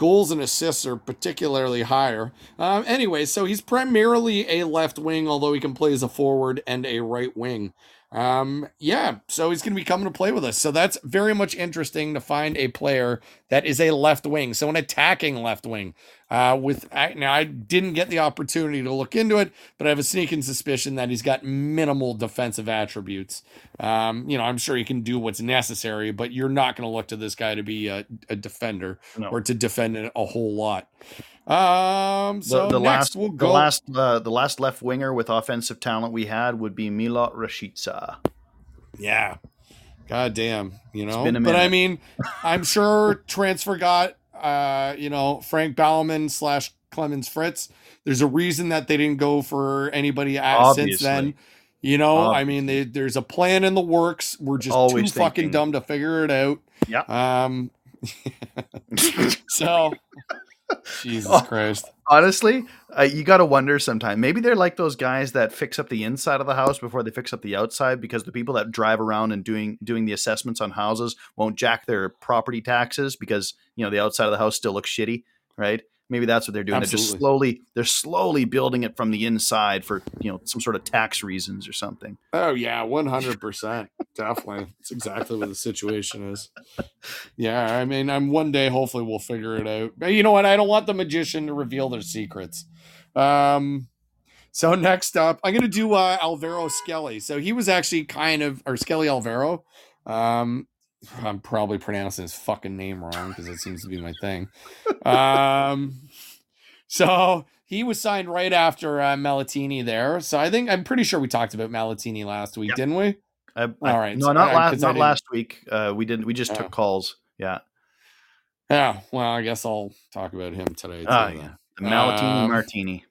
S4: goals and assists are particularly higher. Um, anyway, so he's primarily a left wing, although he can play as a forward and a right wing. Um, yeah, so he's going to be coming to play with us. So that's very much interesting to find a player that is a left wing, so an attacking left wing. Uh, with I, now I didn't get the opportunity to look into it, but I have a sneaking suspicion that he's got minimal defensive attributes. Um, you know, I'm sure he can do what's necessary, but you're not going to look to this guy to be a, a defender
S2: No.
S4: or to defend a whole lot. Um, so
S2: the
S4: next
S2: last,
S4: we'll
S2: the last, uh, the last left winger with offensive talent we had would be Milot Rashica.
S4: Yeah. God damn, you know. But I mean, I'm sure [LAUGHS] transfer got uh, you know, Frank Baumann slash Clemens Fritz. There's a reason that they didn't go for anybody since then. You know, I mean, they, there's a plan in the works. We're just
S2: Always
S4: too fucking dumb to figure it out.
S2: Yeah.
S4: Um. [LAUGHS] [LAUGHS] so, Jesus. Christ.
S2: Honestly, uh, you got to wonder sometimes. Maybe they're like those guys that fix up the inside of the house before they fix up the outside, because the people that drive around and doing doing the assessments on houses won't jack their property taxes because you know the outside of the house still looks shitty, right? Maybe that's what they're doing. They're just slowly they're slowly building it from the inside for you know some sort of tax reasons or something.
S4: Oh yeah, one hundred percent, definitely. It's exactly what the situation is. Yeah, I mean, I'm one day. Hopefully, we'll figure it out. But you know what? I don't want the magician to reveal their secrets. Um, so next up, I'm gonna do uh, Alvero Skelly. So he was actually kind of, or Skelly Alvero. Um, I'm probably pronouncing his fucking name wrong because that seems to be my thing. Um, so he was signed right after uh, Malatini there. So I think I'm pretty sure we talked about Malatini last week,
S2: Yep.
S4: didn't we?
S2: I,
S4: All
S2: I-
S4: right,
S2: no,
S4: so
S2: not
S4: I-
S2: last not last week. Uh, we didn't. We just
S4: Oh.
S2: took calls. Yeah.
S4: Yeah. Well, I guess I'll talk about him today. Too, then.
S2: yeah. The Malatini
S4: Um,
S2: Martini.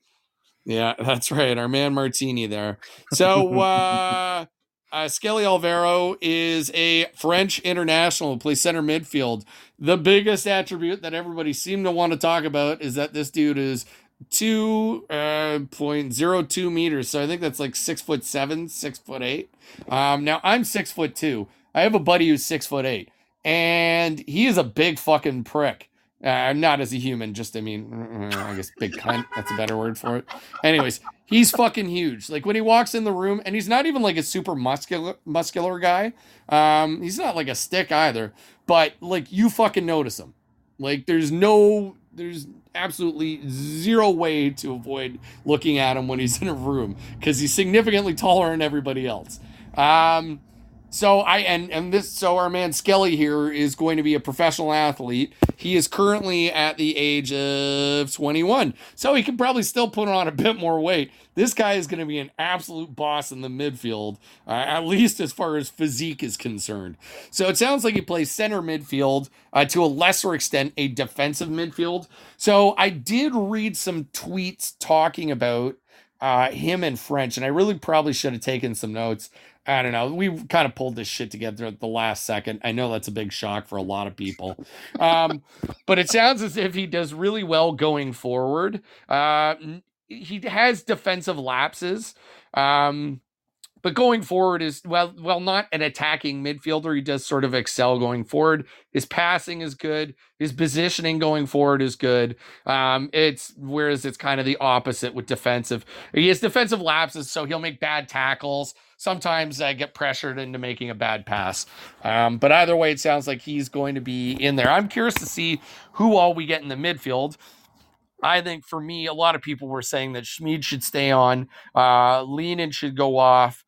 S4: Yeah, [LAUGHS] that's right. Our man Martini there. So [LAUGHS] uh uh Skelly Alvero is a French international who plays center midfield. The biggest attribute that everybody seemed to want to talk about is that this dude is 2.02 uh meters. So I think that's like six foot seven, six foot eight. Um now I'm six foot two. I have a buddy who's six foot eight, and he is a big fucking prick. Uh, not as a human, just I mean, uh, I guess big cunt. That's a better word for it. Anyways, he's fucking huge. Like when he walks in the room, and he's not even like a super muscular muscular guy. Um, he's not like a stick either, but like you fucking notice him. Like there's no, there's absolutely zero way to avoid looking at him when he's in a room because he's significantly taller than everybody else. Um, so I and and this so our man Skelly here is going to be a professional athlete. He is currently at the age of 21. So he can probably still put on a bit more weight. This guy is going to be an absolute boss in the midfield, uh, at least as far as physique is concerned. So it sounds like he plays center midfield, uh, to a lesser extent, a defensive midfield. So I did read some tweets talking about uh, him in French, and I really probably should have taken some notes. I don't know. We kind of pulled this shit together at the last second. I know that's a big shock for a lot of people. Um, but it sounds as if he does really well going forward. Uh, he has defensive lapses. Um, but going forward is well, well, not an attacking midfielder. He does sort of excel going forward. His passing is good. His positioning going forward is good. Um, it's whereas it's kind of the opposite with defensive. He has defensive lapses, so he'll make bad tackles. Sometimes I get pressured into making a bad pass. Um, but either way, it sounds like he's going to be in there. I'm curious to see who all we get in the midfield. I think for me, a lot of people were saying that Schmid should stay on, uh, Lynen should go off.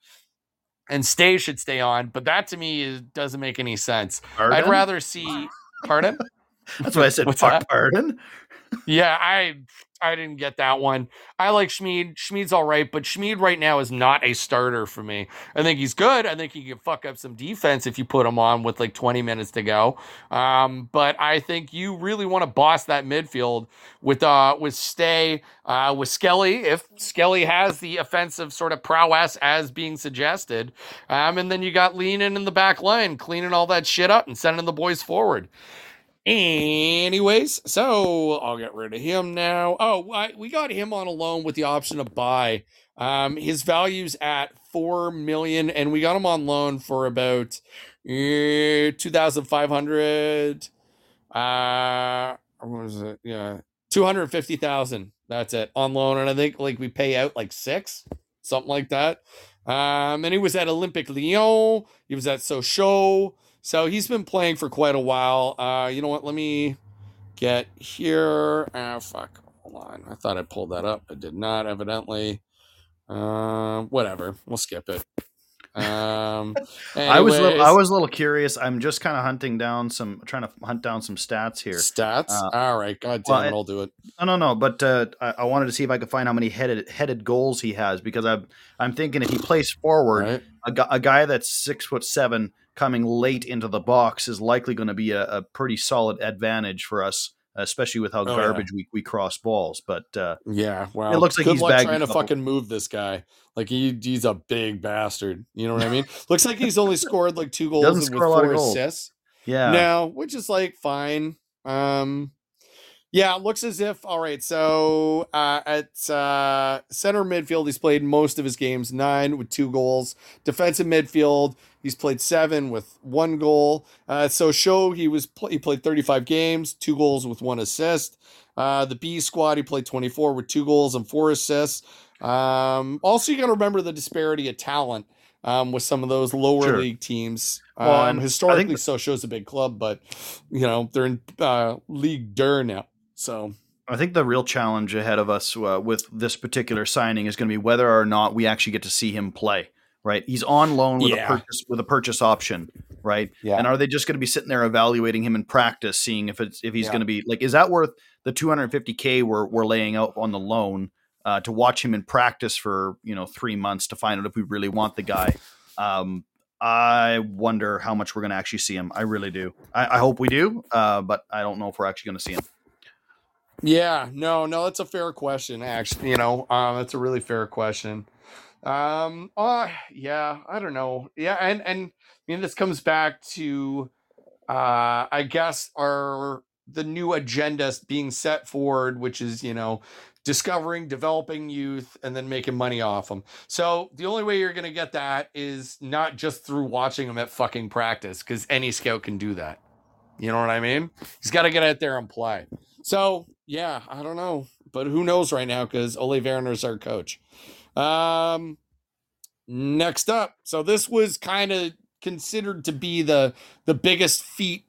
S4: and Stay should stay on. But that to me is, doesn't make any sense. I'd
S2: Pardon?
S4: rather see. Pardon? [LAUGHS]
S2: That's why I said
S4: What's
S2: par-
S4: that?
S2: pardon.
S4: yeah, I I didn't get that one. I like Schmid. Schmid's all right, but Schmid right now is not a starter for me. I think he's good. I think he can fuck up some defense if you put him on with like 20 minutes to go. Um, but I think you really want to boss that midfield with uh with Stay, uh with Skelly, if Skelly has the offensive sort of prowess as being suggested. Um, and then you got Lynen in the back line, cleaning all that shit up and sending the boys forward. Anyways, so I'll get rid of him now. Oh, I, we got him on a loan with the option to buy. Um, his value's at four million, and we got him on loan for about uh, two thousand five hundred. Uh, what was it? Yeah, two hundred fifty thousand. That's it on loan, and I think like we pay out like six, something like that. Um, and he was at Olympique Lyon. He was at Sochaux. So he's been playing for quite a while. Uh, you know what? Let me get here. Ah, fuck. Hold on. I thought I pulled that up. I did not, evidently. Um, whatever. We'll skip it. Um, [LAUGHS]
S2: I was a little, I was a little curious. I'm just kind of hunting down some, trying to hunt down some stats here.
S4: stats.
S2: Uh,
S4: All right. God damn
S2: well,
S4: it- I'll do it.
S2: No, no, no. But uh, I, I wanted to see if I could find how many headed headed goals he has because I'm I'm thinking if he plays forward,
S4: Right.
S2: a, a guy that's six foot seven coming late into the box is likely going to be a, a pretty solid advantage for us, especially with how
S4: Oh, yeah.
S2: garbage we, we cross balls. But uh,
S4: Yeah. Wow.
S2: It looks like
S4: Good
S2: he's
S4: luck trying to fucking move this guy. Like he, he's a big bastard. You know what I mean? [LAUGHS] looks like he's only scored like two goals
S2: Doesn't
S4: with
S2: score a lot of
S4: four
S2: goals.
S4: assists.
S2: yeah,
S4: now which is like fine. Um yeah, it looks as if all right. So uh, at uh, center midfield, he's played most of his games, nine with two goals. Defensive midfield, he's played seven with one goal. Uh, Sochaux he was he played thirty five games, two goals with one assist. Uh, the B squad, he played twenty four with two goals and four assists. Um, also, you got to remember the disparity of talent um, with some of those lower
S2: Sure.
S4: league teams. Um,
S2: Well, think
S4: historically,
S2: that-
S4: Sochaux's a big club, but you know they're in uh, League Deux now. So
S2: I think the real challenge ahead of us uh, with this particular signing is going to be whether or not we actually get to see him play. Right, he's on loan with
S4: Yeah.
S2: a purchase with a purchase option. Right,
S4: Yeah.
S2: and are they just going to be sitting there evaluating him in practice, seeing if it's if he's
S4: Yeah.
S2: going to be like is that worth the 250k we're we're laying out on the loan uh, to watch him in practice for you know three months to find out if we really want the guy. Um, I wonder how much we're going to actually see him. I really do. I, I hope we do, uh, but I don't know if we're actually going to see him.
S4: Yeah, no, no, that's a fair question. Actually, you know, um, that's a really fair question. Um, uh, yeah, I don't know. Yeah, and and I mean, this comes back to, uh, I guess our the new agenda being set forward, which is you know, discovering, developing youth, and then making money off them. So the only way you're gonna get that is not just through watching them at fucking practice, because any scout can do that. You know what I mean? He's got to get out there and play. So yeah, I don't know, but who knows right now because Ole Werner's our coach. Um, next up, so this was kind of considered to be the the biggest feat,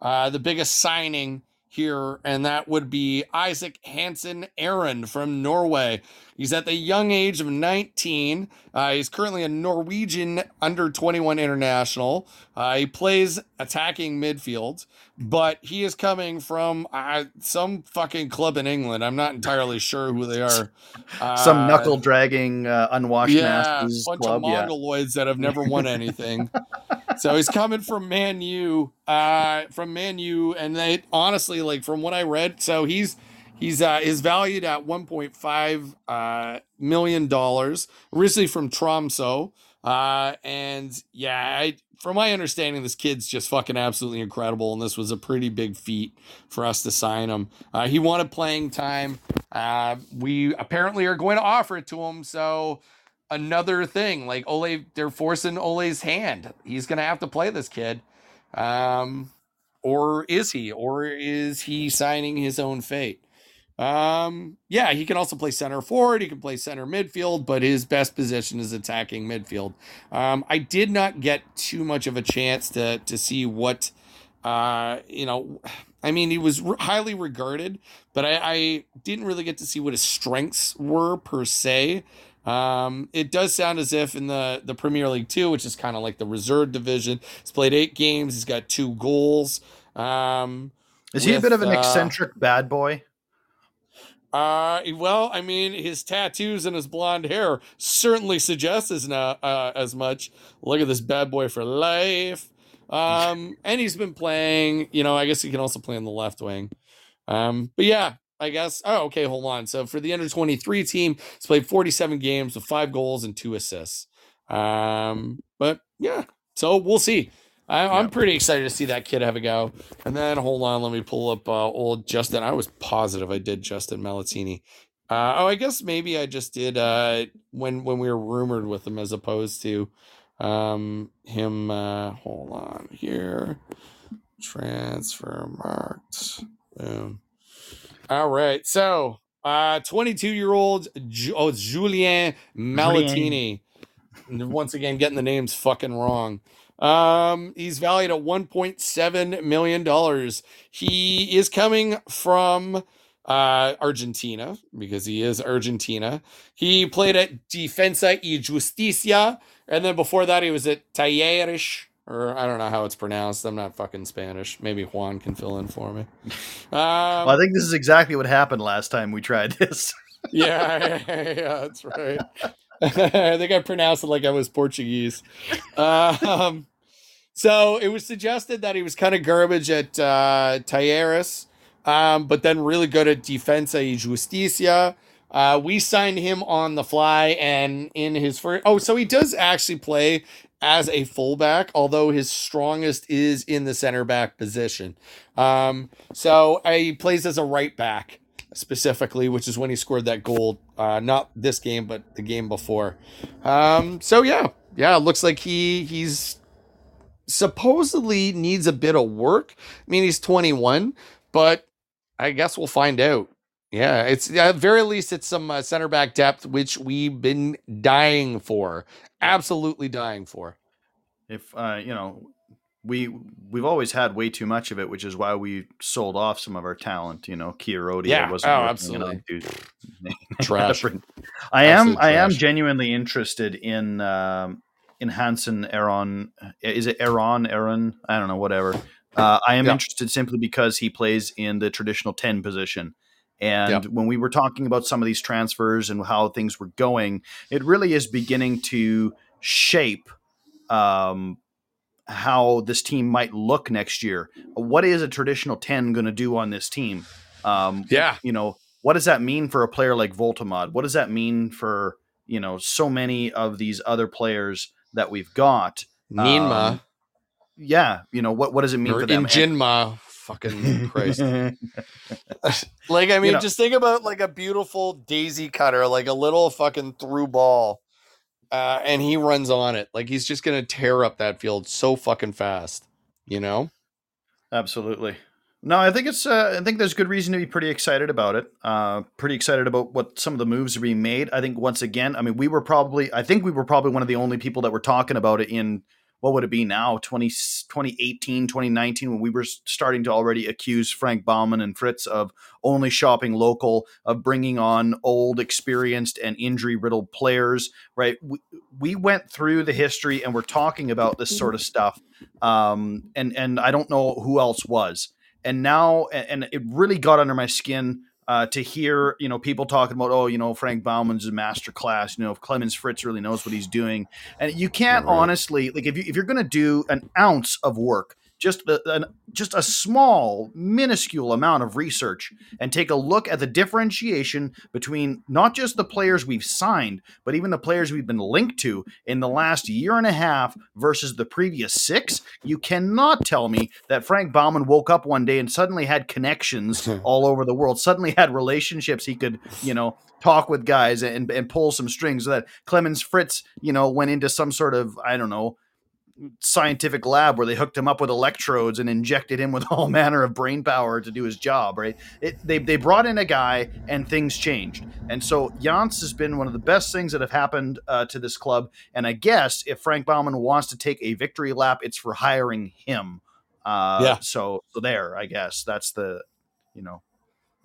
S4: uh, the biggest signing here, and that would be Isaac Hansen Aaron from Norway. He's at the young age of 19. Uh, he's currently a Norwegian under 21 international. Uh, he plays attacking midfield, but he is coming from uh, some fucking club in England. I'm not entirely sure who they are. [LAUGHS] Uh,
S2: Some knuckle dragging, uh, unwashed
S4: yeah,
S2: masters
S4: bunch
S2: club.
S4: of
S2: Yeah,
S4: mongoloids that have never won anything. [LAUGHS] so he's coming from Man U, uh, from Man U, and they honestly, like from what I read, so he's he's uh, is valued at 1.5 uh, million dollars, originally from Tromsø, uh, and yeah, I, from my understanding, this kid's just fucking absolutely incredible, and this was a pretty big feat for us to sign him. Uh, he wanted playing time. Uh, we apparently are going to offer it to him, so another thing like Ole they're forcing Ole's hand. He's going to have to play this kid. Um or is he or is he signing his own fate? Um yeah, he can also play center forward, he can play center midfield, but his best position is attacking midfield. Um I did not get too much of a chance to to see what uh you know I mean, he was re- highly regarded, but I, I didn't really get to see what his strengths were per se. Um, it does sound as if in the the Premier League too, which is kind of like the reserve division, he's played eight games. He's got two goals. Um,
S2: Is he a bit of an
S4: uh,
S2: eccentric bad boy?
S4: Uh, well, I mean, his tattoos and his blonde hair certainly suggest as na- uh, as much. Look at this bad boy for life. Um, [LAUGHS] and he's been playing. You know, I guess he can also play on the left wing. Um, but yeah, I guess. Oh, okay. Hold on. So for the under twenty three team, he's played forty seven games with five goals and two assists. Um, but yeah, so we'll see. I, I'm
S2: Yeah.
S4: pretty excited to see that kid have a go. And then hold on, let me pull up uh, old Justin. I was positive I did Justin Malatini. Uh, oh, I guess maybe I just did uh, when when we were rumored with him as opposed to um, him. Uh, hold on here, transfer marked. Boom. All right, so uh, 22 year old Ju- oh Julien Malatini. Once again, getting the names fucking wrong. Um, he's valued at 1.7 million dollars. He is coming from uh Argentina because he is Argentina. He played at Defensa y Justicia, and then before that he was at Talleres, or I don't know how it's pronounced. I'm not fucking Spanish. Maybe Juan can fill in for me. Um,
S2: Well, I think this is exactly what happened last time we tried this. [LAUGHS]
S4: yeah, yeah, [LAUGHS] yeah, that's right. [LAUGHS] I think I pronounced it like I was Portuguese. Um, so it was suggested that he was kind of garbage at uh, um, but then really good at Defensa y Justicia. Uh, we signed him on the fly, and in his first, oh, so he does actually play as a fullback, although his strongest is in the center back position. Um, so uh, he plays as a right back specifically, which is when he scored that goal. Uh, not this game, but the game before. Um, so yeah, yeah, looks like he he's supposedly needs a bit of work. I mean, he's 21, but I guess we'll find out. Yeah, it's at very least it's some uh, center back depth, which we've been dying for, absolutely dying for.
S2: if uh, you know, we we've always had way too much of it, which is why we sold off some of our talent. You know, Kiarodia
S4: Yeah,
S2: wasn't
S4: oh, absolutely.
S2: other [LAUGHS]
S4: Trash.
S2: I am
S4: Absolute
S2: I am genuinely interested in um, in Hansen-Aarøen. Is it Aaron? Aaron? I don't know. Whatever. Uh, I am
S4: Yeah.
S2: interested simply because he plays in the traditional ten position. And
S4: Yeah.
S2: when we were talking about some of these transfers and how things were going, it really is beginning to shape um, how this team might look next year. What is a traditional 10 going to do on this team? Um,
S4: Yeah.
S2: You know, what does that mean for a player like Woltemade? What does that mean for, you know, so many of these other players that we've got?
S4: Ninma
S2: Um, Yeah. You know, what, what does it mean
S4: or
S2: for them?
S4: Injinma. Fucking Christ. [LAUGHS] [LAUGHS] Like, I mean,
S2: know-
S4: just think about like a beautiful daisy cutter, like a little fucking through ball. Uh, and he runs on it. Like he's just gonna tear up that field so fucking fast. You know?
S2: Absolutely. No, I think it's. Uh, I think there's good reason to be pretty excited about it. Uh, pretty excited about what some of the moves are being made. I think once again, I mean, we were probably. I think we were probably one of the only people that were talking about it in what would it be now 20, 2018 2019 when we were starting to already accuse frank baumann and fritz of only shopping local of bringing on old experienced and injury riddled players right? We, we went through the history and we're talking about this sort of stuff um, and and i don't know who else was. And now and and it really got under my skin uh, to hear you know people talking about oh you know Frank Baumann's a master class you know if Clemens Fritz really knows what he's doing and you can't
S4: Right.
S2: honestly like if you if you're going to do an ounce of work just a, an, just a small minuscule amount of research and take a look at the differentiation between not just the players we've signed but even the players we've been linked to in the last year and a half versus the previous six. You cannot tell me that Frank Baumann woke up one day and suddenly had connections [LAUGHS] all over the world, suddenly had relationships he could, you know, talk with guys and, and pull some strings so that Clemens Fritz, you know, went into some sort of, I don't know, scientific lab where they hooked him up with electrodes and injected him with [LAUGHS] all manner of brain power to do his job, right? It, they, they brought in a guy and things changed. And so Jans has been one of the best things that have happened uh, to this club. And I guess if Frank Baumann wants to take a victory lap, it's for hiring him. Uh,
S4: Yeah.
S2: So, so there, I guess that's the, you know,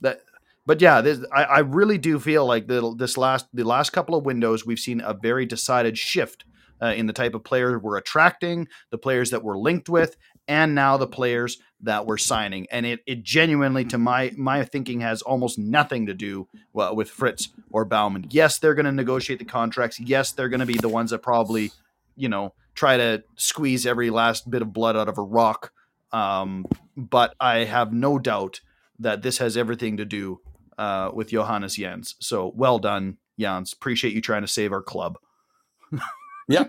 S2: that but yeah, this, I, I really do feel like the, this last the last couple of windows we've seen a very decided shift uh, in the type of player we're attracting, the players that we're linked with, and now the players that we're signing. And it, it genuinely, to my my thinking, has almost nothing to do well, with Fritz or Baumann. Yes, they're going to negotiate the contracts. Yes, they're going to be the ones that probably, you know, try to squeeze every last bit of blood out of a rock. Um, but I have no doubt that this has everything to do uh, with Johannes Jens. So well done, Jens. Appreciate you trying to save our club. [LAUGHS]
S4: yeah,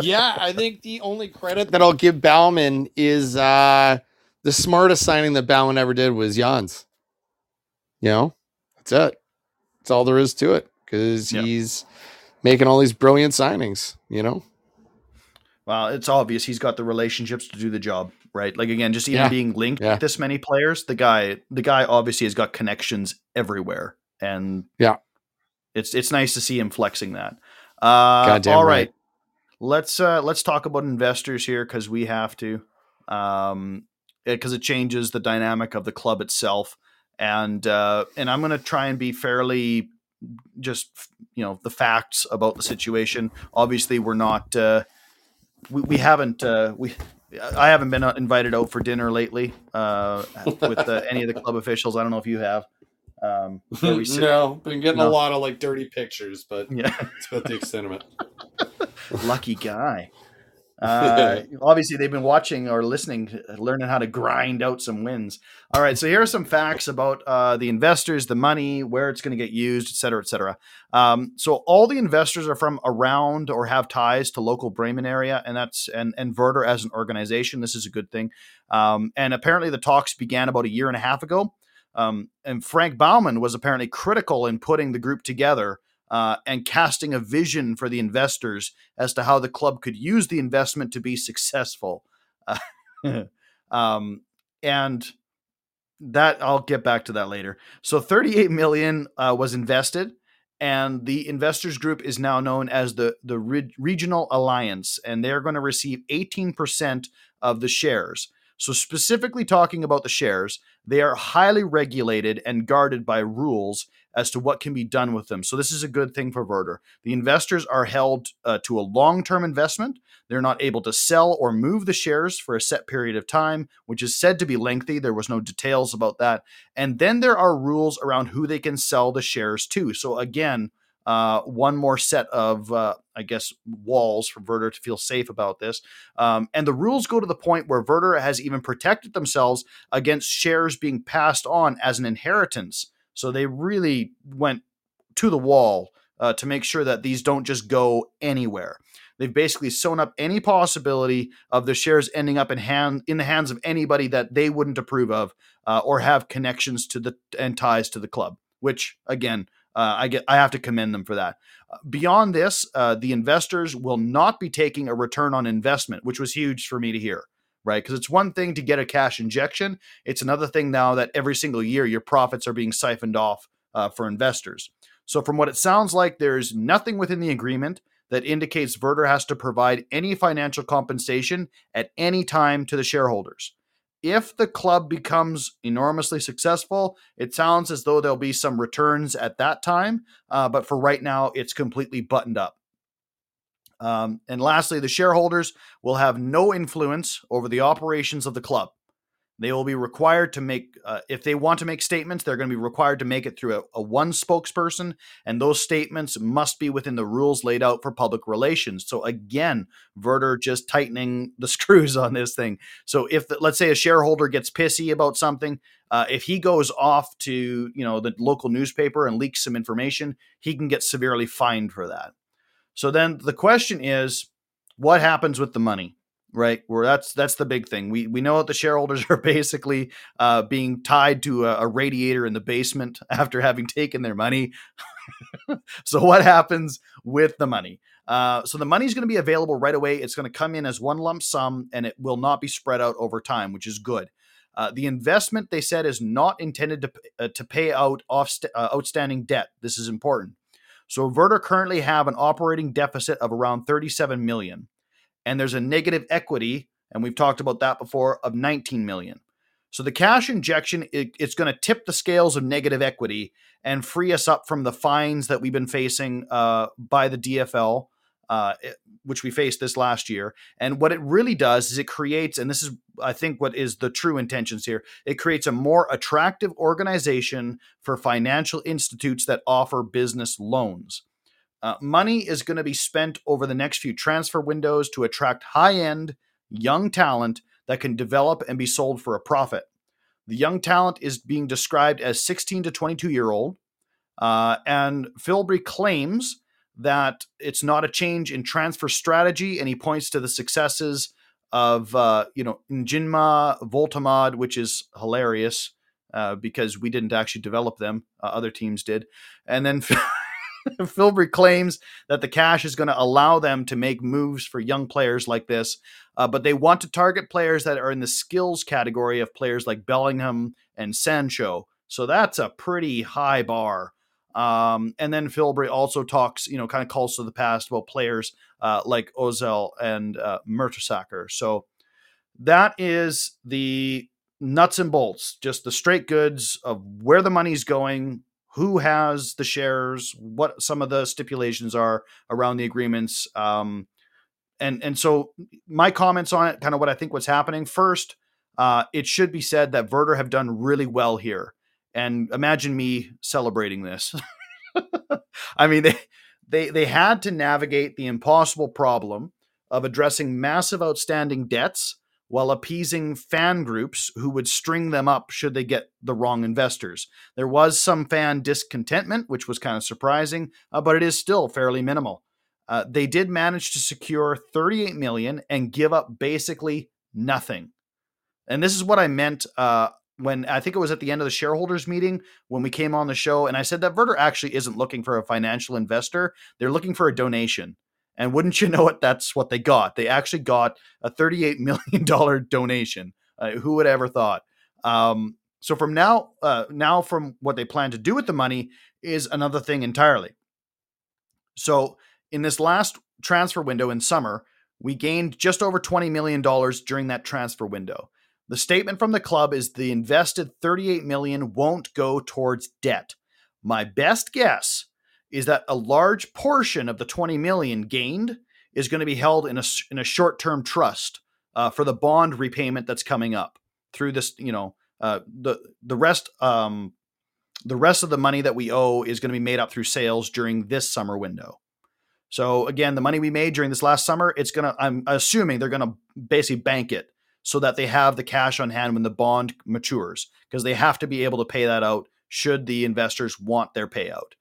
S4: Yeah. I think the only credit that I'll give Baumann is uh the smartest signing that Baumann ever did was Jan's. You know, that's it. That's all there is to it because
S2: Yep.
S4: he's making all these brilliant signings. You know,
S2: Well, it's obvious he's got the relationships to do the job, right? Like again, just even
S4: Yeah.
S2: being linked
S4: Yeah.
S2: with this many players, the guy, the guy obviously has got connections everywhere, and
S4: Yeah.
S2: it's it's nice to see him flexing that. Uh,
S4: Goddamn
S2: all
S4: right.
S2: right, let's uh, let's talk about investors here because we have to, um, because it changes the dynamic of the club itself, and uh, and I'm gonna try and be fairly just you know the facts about the situation. Obviously, we're not. Uh, we, we haven't uh, we I haven't been uh, invited out for dinner lately uh, with uh, any of the club officials. I don't know if you have. Um, [LAUGHS] sit-
S4: no, been getting
S2: No.
S4: a lot of like dirty pictures, but [LAUGHS]
S2: yeah,
S4: it's about the extent of it. [LAUGHS]
S2: lucky guy. Uh, obviously, they've been watching or listening, learning how to grind out some wins. All right, so here are some facts about uh, the investors, the money, where it's going to get used, et cetera, et cetera. Um, so all the investors are from around or have ties to local Bremen area, and that's and and as an organization. This is a good thing. Um, and apparently, the talks began about a year and a half ago. Um, and Frank Baumann was apparently critical in putting the group together uh, and casting a vision for the investors as to how the club could use the investment to be successful. [LAUGHS] Um, and that I'll get back to that later. So 38 million uh, was invested, and the investors group is now known as the the Re- Regional Alliance, and they're going to receive 18% of the shares. So specifically talking about the shares, they are highly regulated and guarded by rules as to what can be done with them. So this is a good thing for Werder. The investors are held uh, to a long-term investment. They're not able to sell or move the shares for a set period of time, which is said to be lengthy. There was no details about that. And then there are rules around who they can sell the shares to. So again, uh, one more set of, uh, I guess, walls for Werder to feel safe about this. Um, and the rules go to the point where Werder has even protected themselves against shares being passed on as an inheritance. So they really went to the wall uh, to make sure that these don't just go anywhere. They've basically sewn up any possibility of the shares ending up in hand in the hands of anybody that they wouldn't approve of uh, or have connections to the and ties to the club. Which again, uh, I get I have to commend them for that. Uh, beyond this, uh, the investors will not be taking a return on investment, which was huge for me to hear. Right, because it's one thing to get a cash injection; it's another thing now that every single year your profits are being siphoned off uh, for investors. So, from what it sounds like, there's nothing within the agreement that indicates Werder has to provide any financial compensation at any time to the shareholders. If the club becomes enormously successful, it sounds as though there'll be some returns at that time, uh, but for right now, it's completely buttoned up. Um, and lastly, the shareholders will have no influence over the operations of the club. They will be required to make, uh, if they want to make statements, they're going to be required to make it through a, a one spokesperson, and those statements must be within the rules laid out for public relations. So again, Werder just tightening [LAUGHS] the screws on this thing. So if, the, let's say, a shareholder gets pissy about something, uh, if he goes off to you know the local newspaper and leaks some information, he can get severely fined for that. So then the question is, what happens with the money? Right? Where that's that's the big thing. We we know that the shareholders [LAUGHS] are basically uh, being tied to a, a radiator in the basement [LAUGHS] after having taken their money. [LAUGHS] so what happens with the money? Uh, so the money is going to be available right away. It's going to come in as one lump sum, and it will not be spread out over time, which is good. Uh, the investment they said is not intended to uh, to pay out off uh, outstanding debt. This is important. So Werder currently have an operating deficit of around 37 million and there's a negative equity and we've talked about that before of 19 million So the cash injection, it, it's going to tip the scales of negative equity and free us up from the fines that we've been facing uh, by the DFL, uh, which we faced this last year. And what it really does is it creates, and this is, I think, what is the true intentions here. It creates a more attractive organization for financial institutes that offer business loans. Uh, money is going to be spent over the next few transfer windows to attract high end, young talent that can develop and be sold for a profit. The young talent is being described as 16 to 22 year old. Uh, and Filbry claims that it's not a change in transfer strategy, and he points to the successes of uh, you know Njinmah, Woltemade, which is hilarious uh, because we didn't actually develop them; uh, other teams did. And then [LAUGHS] [LAUGHS] Filbry claims that the cash is going to allow them to make moves for young players like this, uh, but they want to target players that are in the skills category of players like Bellingham and Sancho. So that's a pretty high bar. Um, and then Filbry also talks, you know, kind of calls to the past about players uh, like Ozil and uh, Mertesacker. So that is the nuts and bolts, just the straight goods of where the money's going, who has the shares, what some of the stipulations are around the agreements. Um, and and so my comments on it, kind of what I think what's happening. First, uh, it should be said that Werder have done really well here, and imagine me celebrating this. [LAUGHS] I mean, they they they had to navigate the impossible problem of addressing massive outstanding debts while appeasing fan groups who would string them up should they get the wrong investors. There was some fan discontentment, which was kind of surprising, uh, but it is still fairly minimal. Uh, they did manage to secure 38 million and give up basically nothing. And this is what I meant uh, when I think it was at the end of the shareholders meeting when we came on the show, and I said that Werder actually isn't looking for a financial investor; they're looking for a donation. And wouldn't you know it, that's what they got. They actually got a $38 million donation. Uh, who would ever thought? Um, so from now, uh, now from what they plan to do with the money is another thing entirely. So in this last transfer window in summer, we gained just over $20 million during that transfer window. The statement from the club is the invested 38 million won't go towards debt. My best guess is that a large portion of the 20 million gained is going to be held in a in a short-term trust uh, for the bond repayment that's coming up through this. You know, uh, the the rest um, the rest of the money that we owe is going to be made up through sales during this summer window. So again, the money we made during this last summer, it's gonna. I'm assuming they're gonna basically bank it so that they have the cash on hand when the bond matures because they have to be able to pay that out should the investors want their payout.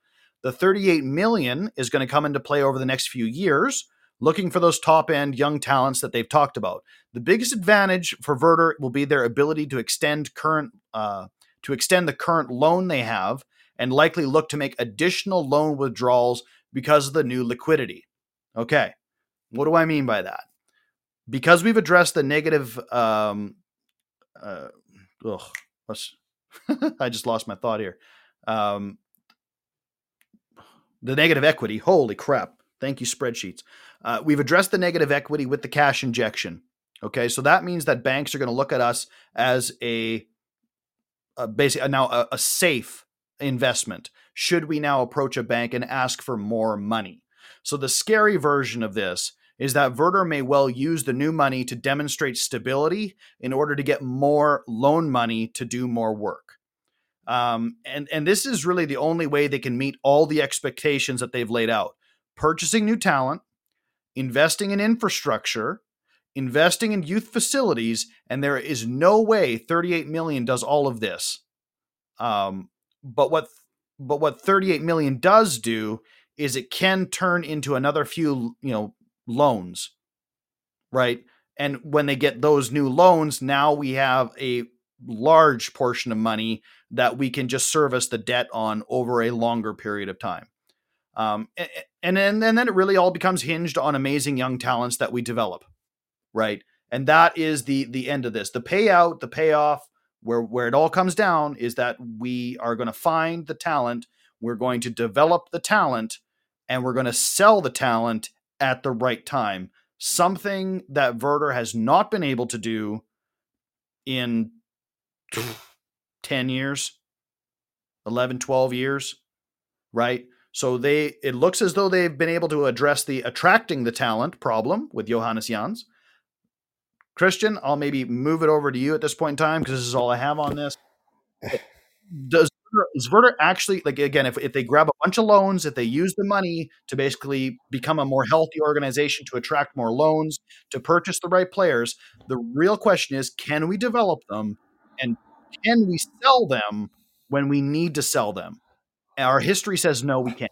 S2: The 38 million is going to come into play over the next few years, looking for those top end young talents that they've talked about. The biggest advantage for Werder will be their ability to extend current uh, to extend the current loan they have, and likely look to make additional loan withdrawals because of the new liquidity. Okay, what do I mean by that? Because we've addressed the negative. Um, uh, ugh, [LAUGHS] I just lost my thought here. Um, the negative equity. Holy crap. Thank you, spreadsheets. Uh, we've addressed the negative equity with the cash injection. Okay, so that means that banks are going to look at us as a, a basically now a, a safe investment. Should we now approach a bank and ask for more money? So the scary version of this is that Werder may well use the new money to demonstrate stability in order to get more loan money to do more work. Um, and and this is really the only way they can meet all the expectations that they've laid out: purchasing new talent, investing in infrastructure, investing in youth facilities, and there is no way 38 million does all of this. Um, but what but what 38 million does do is it can turn into another few you know loans, right? And when they get those new loans, now we have a large portion of money that we can just service the debt on over a longer period of time. Um, and, and then and then it really all becomes hinged on amazing young talents that we develop, right? And that is the the end of this. The payout, the payoff, where where it all comes down is that we are going to find the talent, we're going to develop the talent, and we're going to sell the talent at the right time. Something that Werder has not been able to do in 10 years, 11, 12 years, right? So they it looks as though they've been able to address the attracting the talent problem with Johannes Jans. Christian, I'll maybe move it over to you at this point in time because this is all I have on this. [LAUGHS] Does is Werder actually like again if, if they grab a bunch of loans, if they use the money to basically become a more healthy organization to attract more loans, to purchase the right players, the real question is can we develop them and can we sell them when we need to sell them? Our history says no, we can't.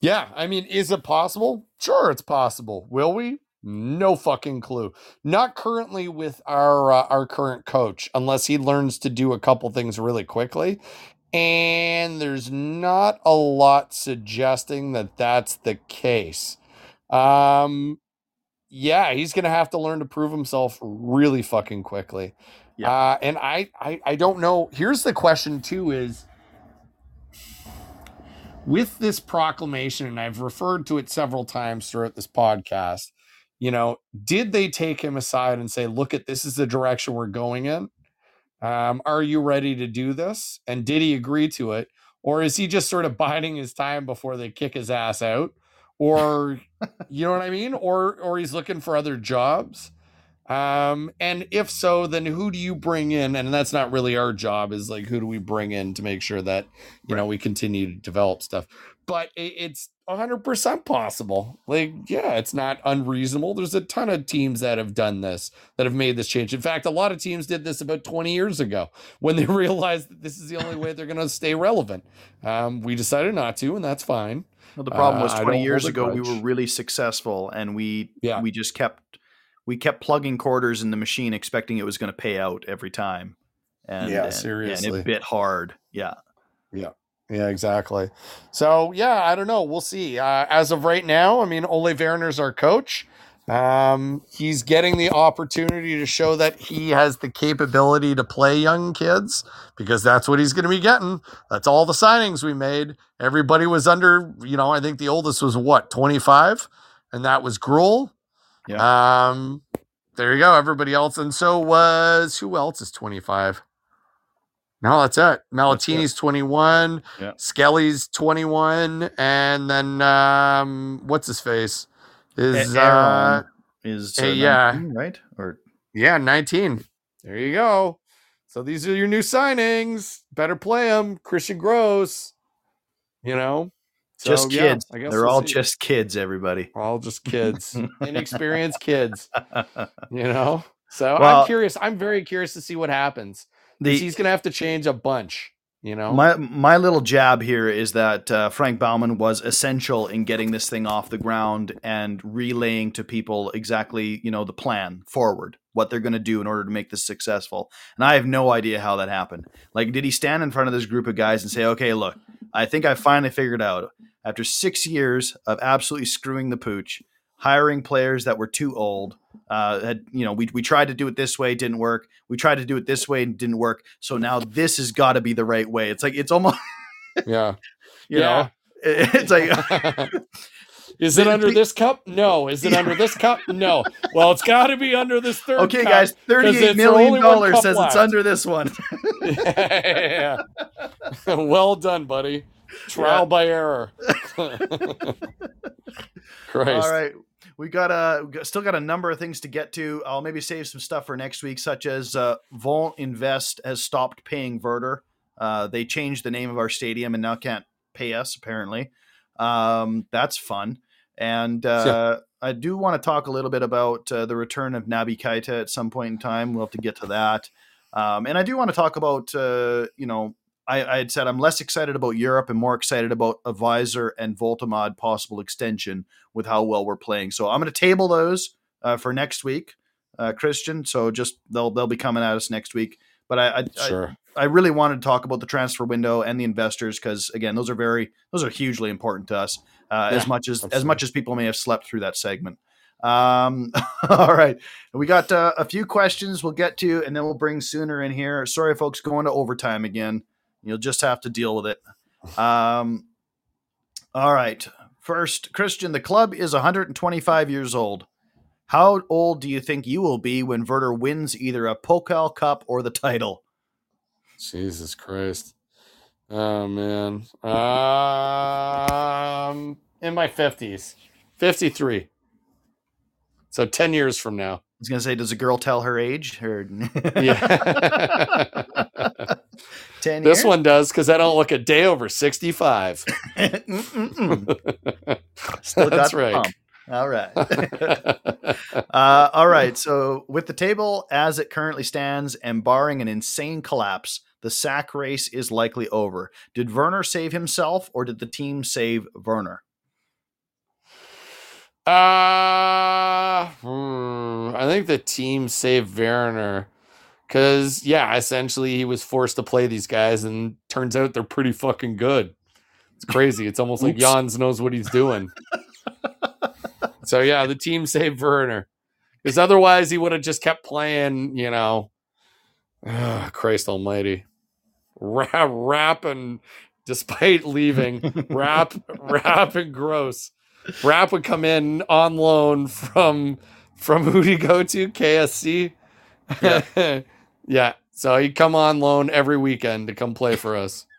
S4: Yeah, I mean, is it possible? Sure, it's possible. Will we? No fucking clue. Not currently with our uh, our current coach, unless he learns to do a couple things really quickly. And there's not a lot suggesting that that's the case. Um, yeah, he's gonna have to learn to prove himself really fucking quickly.
S2: Yeah.
S4: Uh, and I, I I don't know. Here's the question too: is with this proclamation, and I've referred to it several times throughout this podcast, you know, did they take him aside and say, look at this is the direction we're going in? Um, are you ready to do this? And did he agree to it? Or is he just sort of biding his time before they kick his ass out? Or [LAUGHS] you know what I mean? Or or he's looking for other jobs. Um, and if so, then who do you bring in? And that's not really our job, is like who do we bring in to make sure that you know we continue to develop stuff. But it, it's 100% possible. Like, yeah, it's not unreasonable. There's a ton of teams that have done this, that have made this change. In fact, a lot of teams did this about 20 years ago [LAUGHS] when they [LAUGHS] realized that this is the only way they're going to stay relevant. Um, we decided not to, and that's fine.
S2: Well, the problem
S4: Uh,
S2: was
S4: I
S2: 20
S4: don't
S2: years ago we were really successful and we
S4: Yeah.
S2: we just kept we kept plugging quarters in the machine expecting it was going to pay out every time. And
S4: Yeah,
S2: and-
S4: seriously.
S2: And it bit hard. Yeah.
S4: Yeah, Yeah, exactly. So yeah, I don't know. We'll see. Uh, as of right now, I mean, Ole Werner's our coach. Um, he's getting the opportunity to show that he has the capability to play young kids because that's what he's going to be getting. That's all the signings we made. Everybody was under, you know, I think the oldest was what, 25? And that was Grüll. Um, there you go. Everybody else. And so was who else is 25? No, that's it. Malatini's 21.
S2: Yeah.
S4: Skelly's 21. And then um what's his face? Is
S2: A-
S4: uh
S2: is uh,
S4: yeah.
S2: 19, right? Or
S4: yeah, 19. There you go. So these are your new signings. Better play them. Christian Gross. You know? So,
S2: just
S4: yeah,
S2: kids.
S4: I guess
S2: They're
S4: we'll
S2: all
S4: see.
S2: just kids everybody.
S4: all just kids. [LAUGHS] Inexperienced kids, [LAUGHS] you know? So
S2: Well-
S4: I'm curious. I'm very curious to see what happens.
S2: The
S4: he's gonna have to change a bunch, you know.
S2: My my little jab here is that uh, Frank Baumann was essential in getting this thing off the ground and relaying to people exactly you know the plan forward, what they're going to do in order to make this successful. And I have no idea how that happened. Like, did he stand in front of this group of guys and say, "Okay, look, I think I finally figured out after six years of absolutely screwing the pooch." Hiring players that were too old, uh, had you know we we tried to do it this way, didn't work. We tried to do it this way, and didn't work. So now this has got to be the right way. It's like it's almost [LAUGHS]
S4: yeah.
S2: you
S4: Yeah.
S2: know [LAUGHS] it's like [LAUGHS]
S4: Is it under this cup? No. Is it under this cup? No. Well, it's got to be under this third.
S2: okay guys
S4: 'cause
S2: 38
S4: it's
S2: million dollars says
S4: left.
S2: it's under this one
S4: yeah. [LAUGHS] well done, buddy. Trial
S2: Yeah.
S4: by error. [LAUGHS] Christ.
S2: all right we got a still got a number of things to get to i'll maybe save some stuff for next week such as uh wohninvest has stopped paying Werder uh they changed the name of our stadium and now can't pay us apparently um that's fun and uh I do want to talk a little bit about uh, the return of Naby Keita at some point in time. We'll have to get to that. Um, and I do want to talk about, uh, you know, I, I had said I'm less excited about Europe and more excited about Weiser and Woltemade possible extension with how well we're playing. So I'm going to table those uh, for next week, uh, Christian. So just they'll they'll be coming at us next week. But I I,
S4: Sure.
S2: I I really wanted to talk about the transfer window and the investors because again those are very those are hugely important to us uh, as much as as much as people may have slept through that segment. Um, [LAUGHS] all right, we got uh, a few questions we'll get to, and then we'll bring Sooner in here. Sorry, folks, going to overtime again. You'll just have to deal with it. Um, all right, first, Christian, the club is 125 years old. How old do you think you will be when Werder wins either a Pokal Cup or the title?
S4: Jesus Christ. Oh man. Um in my 50s. 53. So 10 years from now.
S2: I was gonna say, does a girl tell her age? Or
S4: Yeah. [LAUGHS] [LAUGHS]
S2: ten.
S4: this
S2: years?
S4: one does cuz I don't look a day over 65. [LAUGHS]
S2: Mm-mm-mm. Still
S4: That's right.
S2: pump. All right. [LAUGHS] uh, all right. So, with the table as it currently stands, and barring an insane collapse, the sack race is likely over. Did Werner save himself, or did the team save Werner?
S4: Uh, hmm, I think the team saved Werner because, yeah, essentially he was forced to play these guys, and turns out they're pretty fucking good. It's crazy. It's almost like. [LAUGHS] Jans knows what he's doing. so yeah, the team saved Werner because otherwise he would have just kept playing. You know, Christ Almighty, Rapp, and despite leaving, Rapp, [LAUGHS] Rapp and gross. Rapp would come in on loan from from who do you go to? KSC. Yeah. [LAUGHS] yeah. So he'd come on loan every weekend to come play for us. [LAUGHS]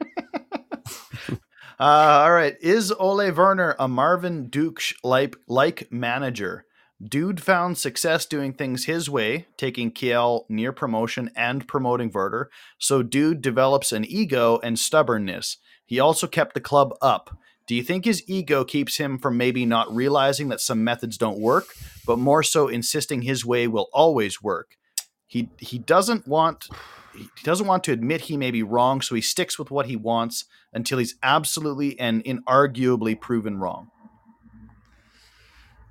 S2: Uh, all right. Is Ole Werner a Marvin Ducksch like like manager? Dude found success doing things his way, taking Kiel near promotion and promoting Werder. So Dude develops an ego and stubbornness. He also kept the club up. Do you think his ego keeps him from maybe not realizing that some methods don't work, but more so insisting his way will always work? He he doesn't want he doesn't want to admit he may be wrong, so he sticks with what he wants until he's absolutely and inarguably proven wrong.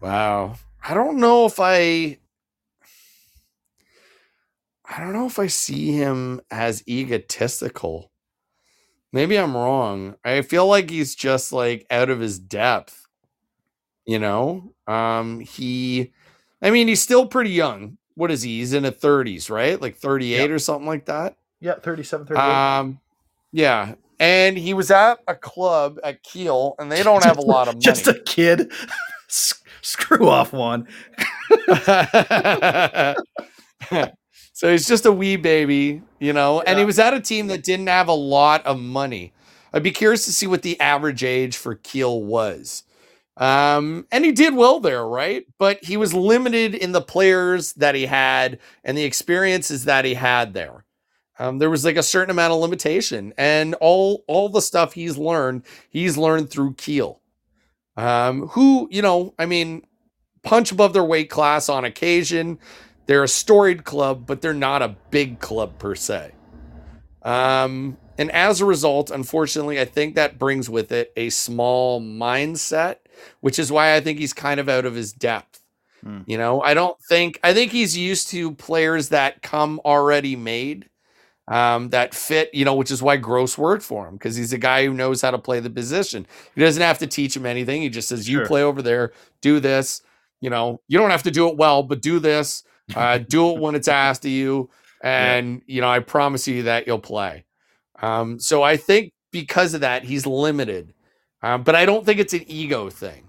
S4: Wow. I don't know if I I don't know if I see him as egotistical. Maybe I'm wrong. I feel like he's just like out of his depth. You know? Um he I mean, he's still pretty young. What is he? He's in the 30s, right? Like 38
S2: Yep.
S4: or something like that.
S2: Yeah, 37, 38.
S4: Um yeah. And he was at a club at Kiel and they don't have a lot of [LAUGHS] money.
S2: Just a kid. [LAUGHS] S- Screw off one. [LAUGHS]
S4: so he's just a wee baby, you know, and he was at a team that didn't have a lot of money. I'd be curious to see what the average age for Kiel was. Um, and he did well there, right? But he was limited in the players that he had and the experiences that he had there. Um, there was like a certain amount of limitation, and all all the stuff he's learned, he's learned through Kiel, Um, who, you know, I mean, punch above their weight class on occasion. They're a storied club, but they're not a big club per se. Um, and as a result, unfortunately, I think that brings with it a small mindset, which is why I think he's kind of out of his depth.
S2: Hmm.
S4: You know, I don't think, I think he's used to players that come already made, um, that fit, you know, which is why Gross worked for him because he's a guy who knows how to play the position. He doesn't have to teach him anything. He just says, you
S2: Sure.
S4: play over there, do this. You know, you don't have to do it well, but do this. Uh, do it when it's asked of you. [LAUGHS] And, you know, I promise you that you'll play. Um, so I think because of that, he's limited. Um, but I don't think it's an ego thing.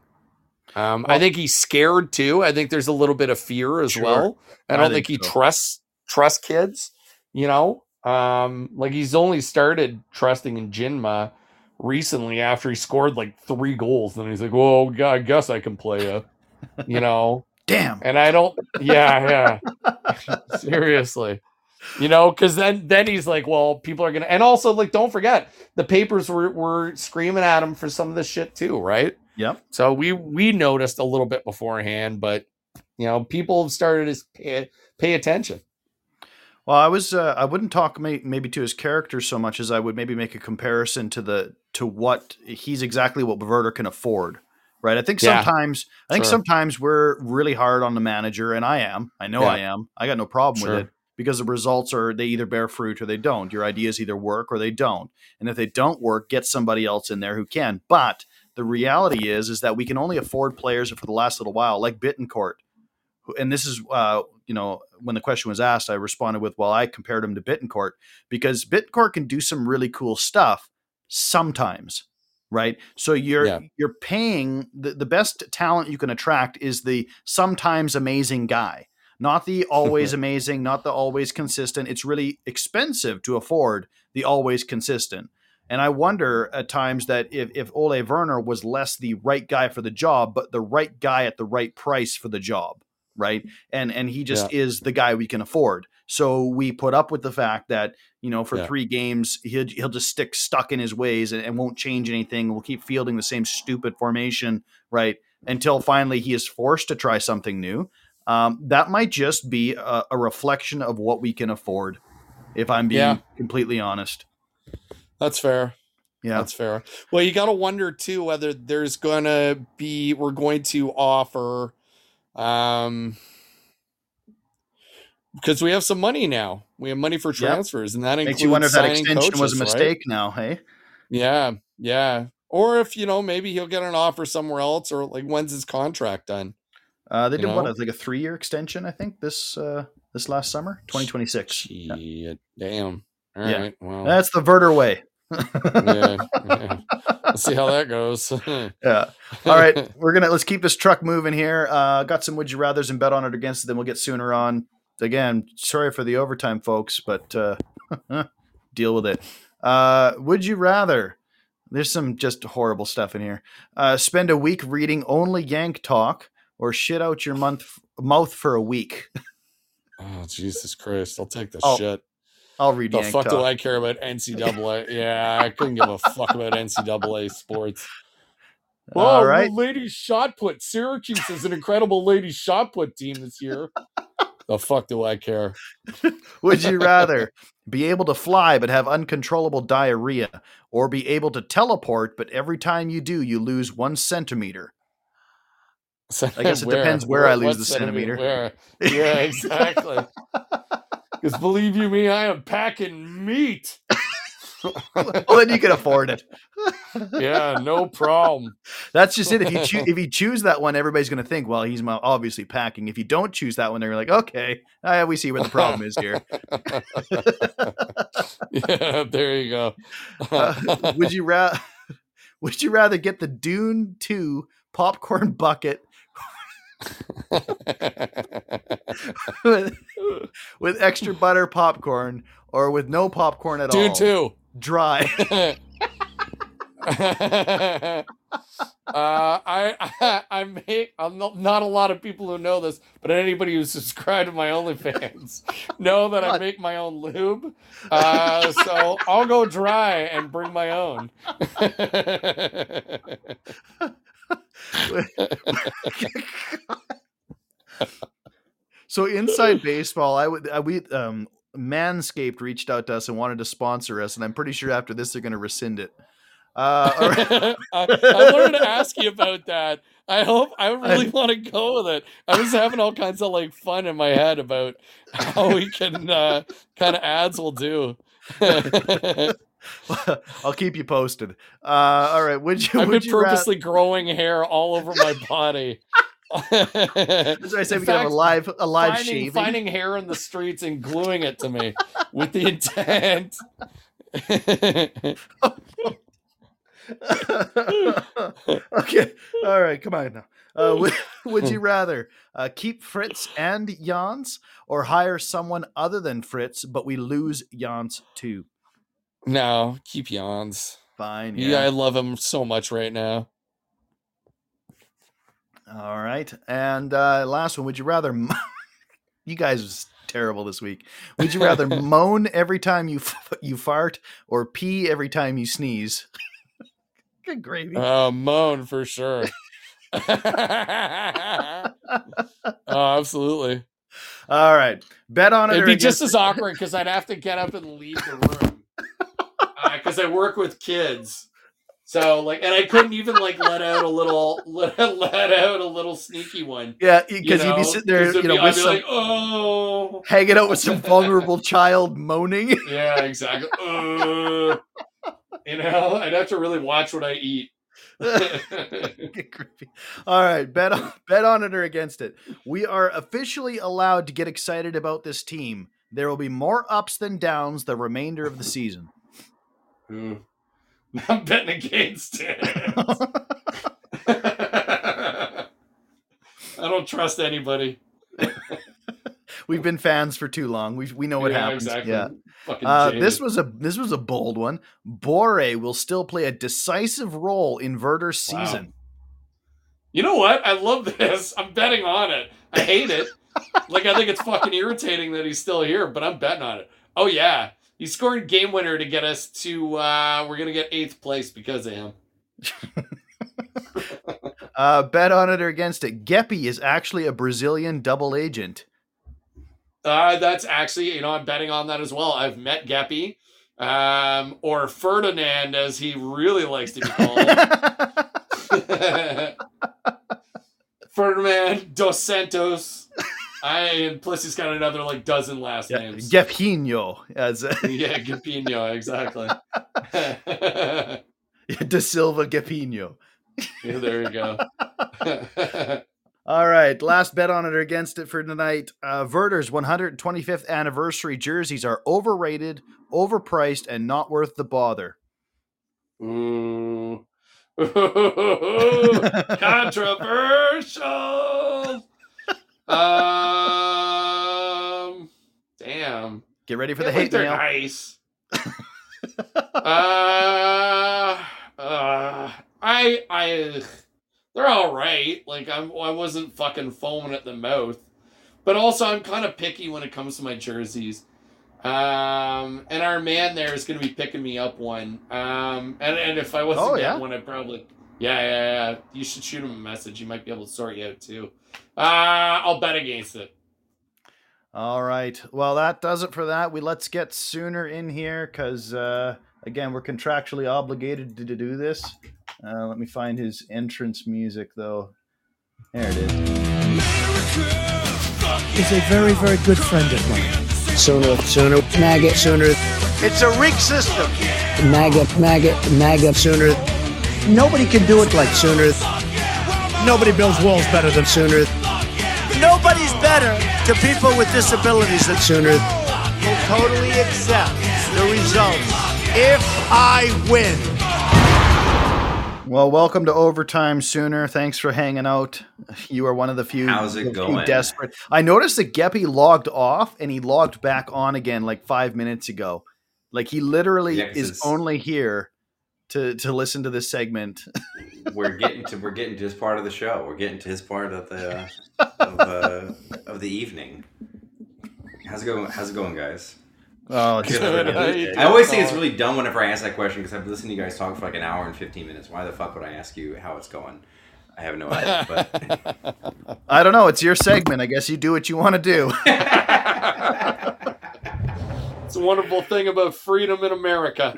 S4: Um, I think he's scared too. I think there's a little bit of fear as
S2: Sure.
S4: well. I
S2: I
S4: don't
S2: think
S4: think, he
S2: so.
S4: trusts trust kids. You know, um, like he's only started trusting in Njinmah recently after he scored like three goals. and he's like, "Well, g- I guess I can play you." You [LAUGHS] know,
S2: Damn.
S4: and I don't. Yeah, yeah. [LAUGHS] Seriously. You know, because then then he's like, well, people are gonna, and also like, don't forget, the papers were were screaming at him for some of this shit too, right?
S2: Yep.
S4: So we we noticed a little bit beforehand, but you know, people have started to pay, pay attention.
S2: Well, I was uh, I wouldn't talk may- maybe to his character so much as I would maybe make a comparison to the to what he's exactly what Werder can afford. Right. I think
S4: Yeah.
S2: sometimes I think
S4: Sure.
S2: sometimes we're really hard on the manager, and I am. I know
S4: Yeah.
S2: I am. I got no problem
S4: Sure.
S2: with it because the results are they either bear fruit or they don't. Your ideas either work or they don't. And if they don't work, get somebody else in there who can. But the reality is is that we can only afford players for the last little while, like Bittencourt. And this is uh, you know, when the question was asked, I responded with, well, I compared him to Bittencourt because Bittencourt can do some really cool stuff sometimes. right? So you're
S4: Yeah.
S2: you're paying the, the best talent you can attract is the sometimes amazing guy, not the always [LAUGHS] amazing, not the always consistent. It's really expensive to afford the always consistent. And I wonder at times that if, if Ole Werner was less the right guy for the job, but the right guy at the right price for the job, right? And and he just is the guy we can afford. So we put up with the fact that you know for
S4: Yeah.
S2: three games he'll he'll just stick stuck in his ways and, and won't change anything. We'll keep fielding the same stupid formation, right? Until finally he is forced to try something new. Um, that might just be a, a reflection of what we can afford. If I'm being
S4: Yeah.
S2: completely honest,
S4: That's fair.
S2: yeah.
S4: That's fair. Well, you got to wonder too whether there's going to be we're going to offer um because we have some money now. We have money for
S2: Yep.
S4: transfers and that includes
S2: Makes you wonder if that extension was a
S4: coaches, right?
S2: mistake. Now, hey,
S4: Yeah, yeah. Or if you know maybe he'll get an offer somewhere else or like when's his contract done?
S2: Uh, they
S4: You
S2: did what?
S4: know?
S2: It's like a three-year extension, I think this uh, this last summer, 2026.
S4: Shit, damn. All
S2: Yeah.
S4: right. Well,
S2: That's the Werder way.
S4: yeah, [LAUGHS] [LAUGHS] yeah. Let's see how that goes. [LAUGHS]
S2: yeah. All right, we're gonna let's keep this truck moving here. Uh, got some would you rather's and bet on it against it. Then we'll get sooner on. Again, sorry for the overtime, folks, but uh, deal with it. Uh, would you rather? There's some just horrible stuff in here. Uh, spend a week reading only Yank talk, or shit out your month mouth for a week.
S4: Oh Jesus Christ! I'll take the
S2: Oh,
S4: shit.
S2: I'll read
S4: The fuck
S2: talk.
S4: do I care about NCAA? [LAUGHS] yeah, I couldn't give a fuck about NCAA sports.
S2: All
S4: Oh,
S2: right.
S4: ladies shot put. Syracuse is an incredible ladies shot put team this year. the fuck do I care? [LAUGHS]
S2: Would you rather be able to fly but have uncontrollable diarrhea, or be able to teleport but every time you do you lose one centimeter? I guess it depends where I lose the centimeter.
S4: Where? Yeah, exactly. [LAUGHS] Because believe you me, I am packing meat. [LAUGHS]
S2: well, then you can afford it. [LAUGHS]
S4: Yeah, no problem.
S2: That's just it. If you choose, if you choose that one, everybody's going to think, well, he's obviously packing. If you don't choose that one, they're like, okay, uh, we see where the problem is here.
S4: yeah, there you go.
S2: Uh, would you rather? Would you rather get the Dune Two popcorn bucket [LAUGHS] with, with extra butter popcorn, or with no popcorn at all?
S4: Dude, too.
S2: Dry. [LAUGHS] [LAUGHS]
S4: uh, I, I I make I'm not, not a lot of people who know this, but anybody who's subscribed to my OnlyFans know that I make my own lube. Uh, so I'll go dry and bring my own.
S2: So inside baseball, I would I, we um Manscaped reached out to us and wanted to sponsor us, and I'm pretty sure after this they're going to rescind it. Uh, right. [LAUGHS]
S4: I, I wanted to ask you about that. I hope I [LAUGHS] really want to go with it. I was having all kinds of like fun in my head about how we can uh, kind of ads will do. [LAUGHS] [LAUGHS]
S2: I'll keep you posted. Uh, all right. Would you?
S4: I've
S2: would
S4: been
S2: you ra-
S4: purposely growing hair all over my [LAUGHS] body.
S2: That's why I say
S4: In
S2: we can have a live a live
S4: finding,
S2: shaving.
S4: finding hair in the streets and gluing it to me with the intent. [LAUGHS]
S2: okay. All right. Come on now. Uh, would, would you rather uh, keep Fritz and Jans or hire someone other than Fritz, but we lose Jans too?
S4: No, keep yawns.
S2: Fine.
S4: Yeah. I love him so much right now.
S2: All right. And uh, last one. Would you rather? mo- [LAUGHS] you guys was terrible this week. Would you rather [LAUGHS] moan every time you f- you fart or pee every time you sneeze? [LAUGHS] Good gravy.
S4: Uh, moan for sure. oh, absolutely.
S2: All right. Bet on it.
S4: It'd be just as awkward because I'd have to get up and leave the room because I work with kids. So like, and I couldn't even like let out a little [LAUGHS] let, let out a little sneaky one.
S2: Yeah,
S4: you
S2: because you'd be sitting there, you know,
S4: be-
S2: with some
S4: like, oh,
S2: hanging out with some vulnerable child moaning. [LAUGHS]
S4: yeah, exactly. [LAUGHS] Uh, you know, I'd have to really watch what I eat.
S2: Get creepy. All right, bet on, bet on it or against it. We are officially allowed to get excited about this team. There will be more ups than downs the remainder of the season.
S4: Ooh. [LAUGHS] I'm betting against it. [LAUGHS] I don't trust anybody. [LAUGHS]
S2: We've been fans for too long. We we know what
S4: Yeah,
S2: happens.
S4: Exactly.
S2: Yeah. Uh, this was a this was a bold one. Borré will still play a decisive role in Werder's
S4: Wow.
S2: season.
S4: You know what? I love this. I'm betting on it. I hate it. like I think it's fucking irritating that he's still here, but I'm betting on it. Oh yeah. He scored game winner to get us to uh we're gonna get eighth place because of him. [LAUGHS]
S2: Uh, bet on it or against it. Geppy is actually a Brazilian double agent.
S4: Uh that's actually, you know, I'm betting on that as well. I've met Geppy. Um or Ferdinand as he really likes to be called. [LAUGHS] [LAUGHS] Ferdinand dos Santos. I and plus he's got another like dozen last
S2: Yeah,
S4: names.
S2: Gepinho as [LAUGHS]
S4: yeah, Gapino, exactly. [LAUGHS] [LAUGHS]
S2: De Silva Gepinho.
S4: yeah, there you go.
S2: All right, last bet on it or against it for tonight. Uh, Werder's 125th anniversary jerseys are overrated, overpriced, and not worth the bother.
S4: Ooh. Controversial. Um. Damn.
S2: Get ready for
S4: I
S2: the hate
S4: they're
S2: mail.
S4: nice. [LAUGHS] uh, uh, I, I, they're all right. Like I'm, I wasn't fucking foaming at the mouth, but also I'm kind of picky when it comes to my jerseys. Um, and our man there is going to be picking me up one. Um, and, and if I wasn't
S2: Oh, yeah?
S4: one, I'd probably, yeah, yeah, yeah. You should shoot him a message. You might be able to sort you out too. Uh, I'll bet against it.
S2: All right. Well, that does it for that. We let's get Sooner in here because uh, again, we're contractually obligated to, to do this. Uh, let me find his entrance music though. There it is.
S7: He's a very, very good friend of mine.
S8: Sooner, sooner, maggot, sooner,
S6: It's a rigged system.
S8: maggot, maggot, maggot, sooner,
S7: Nobody can do it like
S8: sooner,
S7: nobody builds walls better than
S8: sooner,
S6: Nobody's better to people with disabilities than
S8: sooner.
S6: will totally accept the results if I win.
S2: Well, welcome to overtime, Sooner. Thanks for hanging out. You are one of the few.
S9: How's it
S2: the few
S9: going?
S2: desperate. I noticed that Geppy logged off and he logged back on again like five minutes ago. Like he literally
S9: Yeah, 'cause
S2: is only here to to listen to this segment. [LAUGHS]
S9: we're getting to we're getting to his part of the show. We're getting to his part of the of, uh, of the evening. How's it going? How's it going, guys?
S2: Oh,
S9: Good.
S4: Good. [LAUGHS]
S9: I always think it's really dumb whenever I ask that question because I've listened to you guys talk for like an hour and fifteen minutes. Why the fuck would I ask you how it's going? I have no idea. But [LAUGHS]
S2: I don't know. It's your segment. I guess you do what you want to do.
S4: It's a wonderful thing about freedom in America.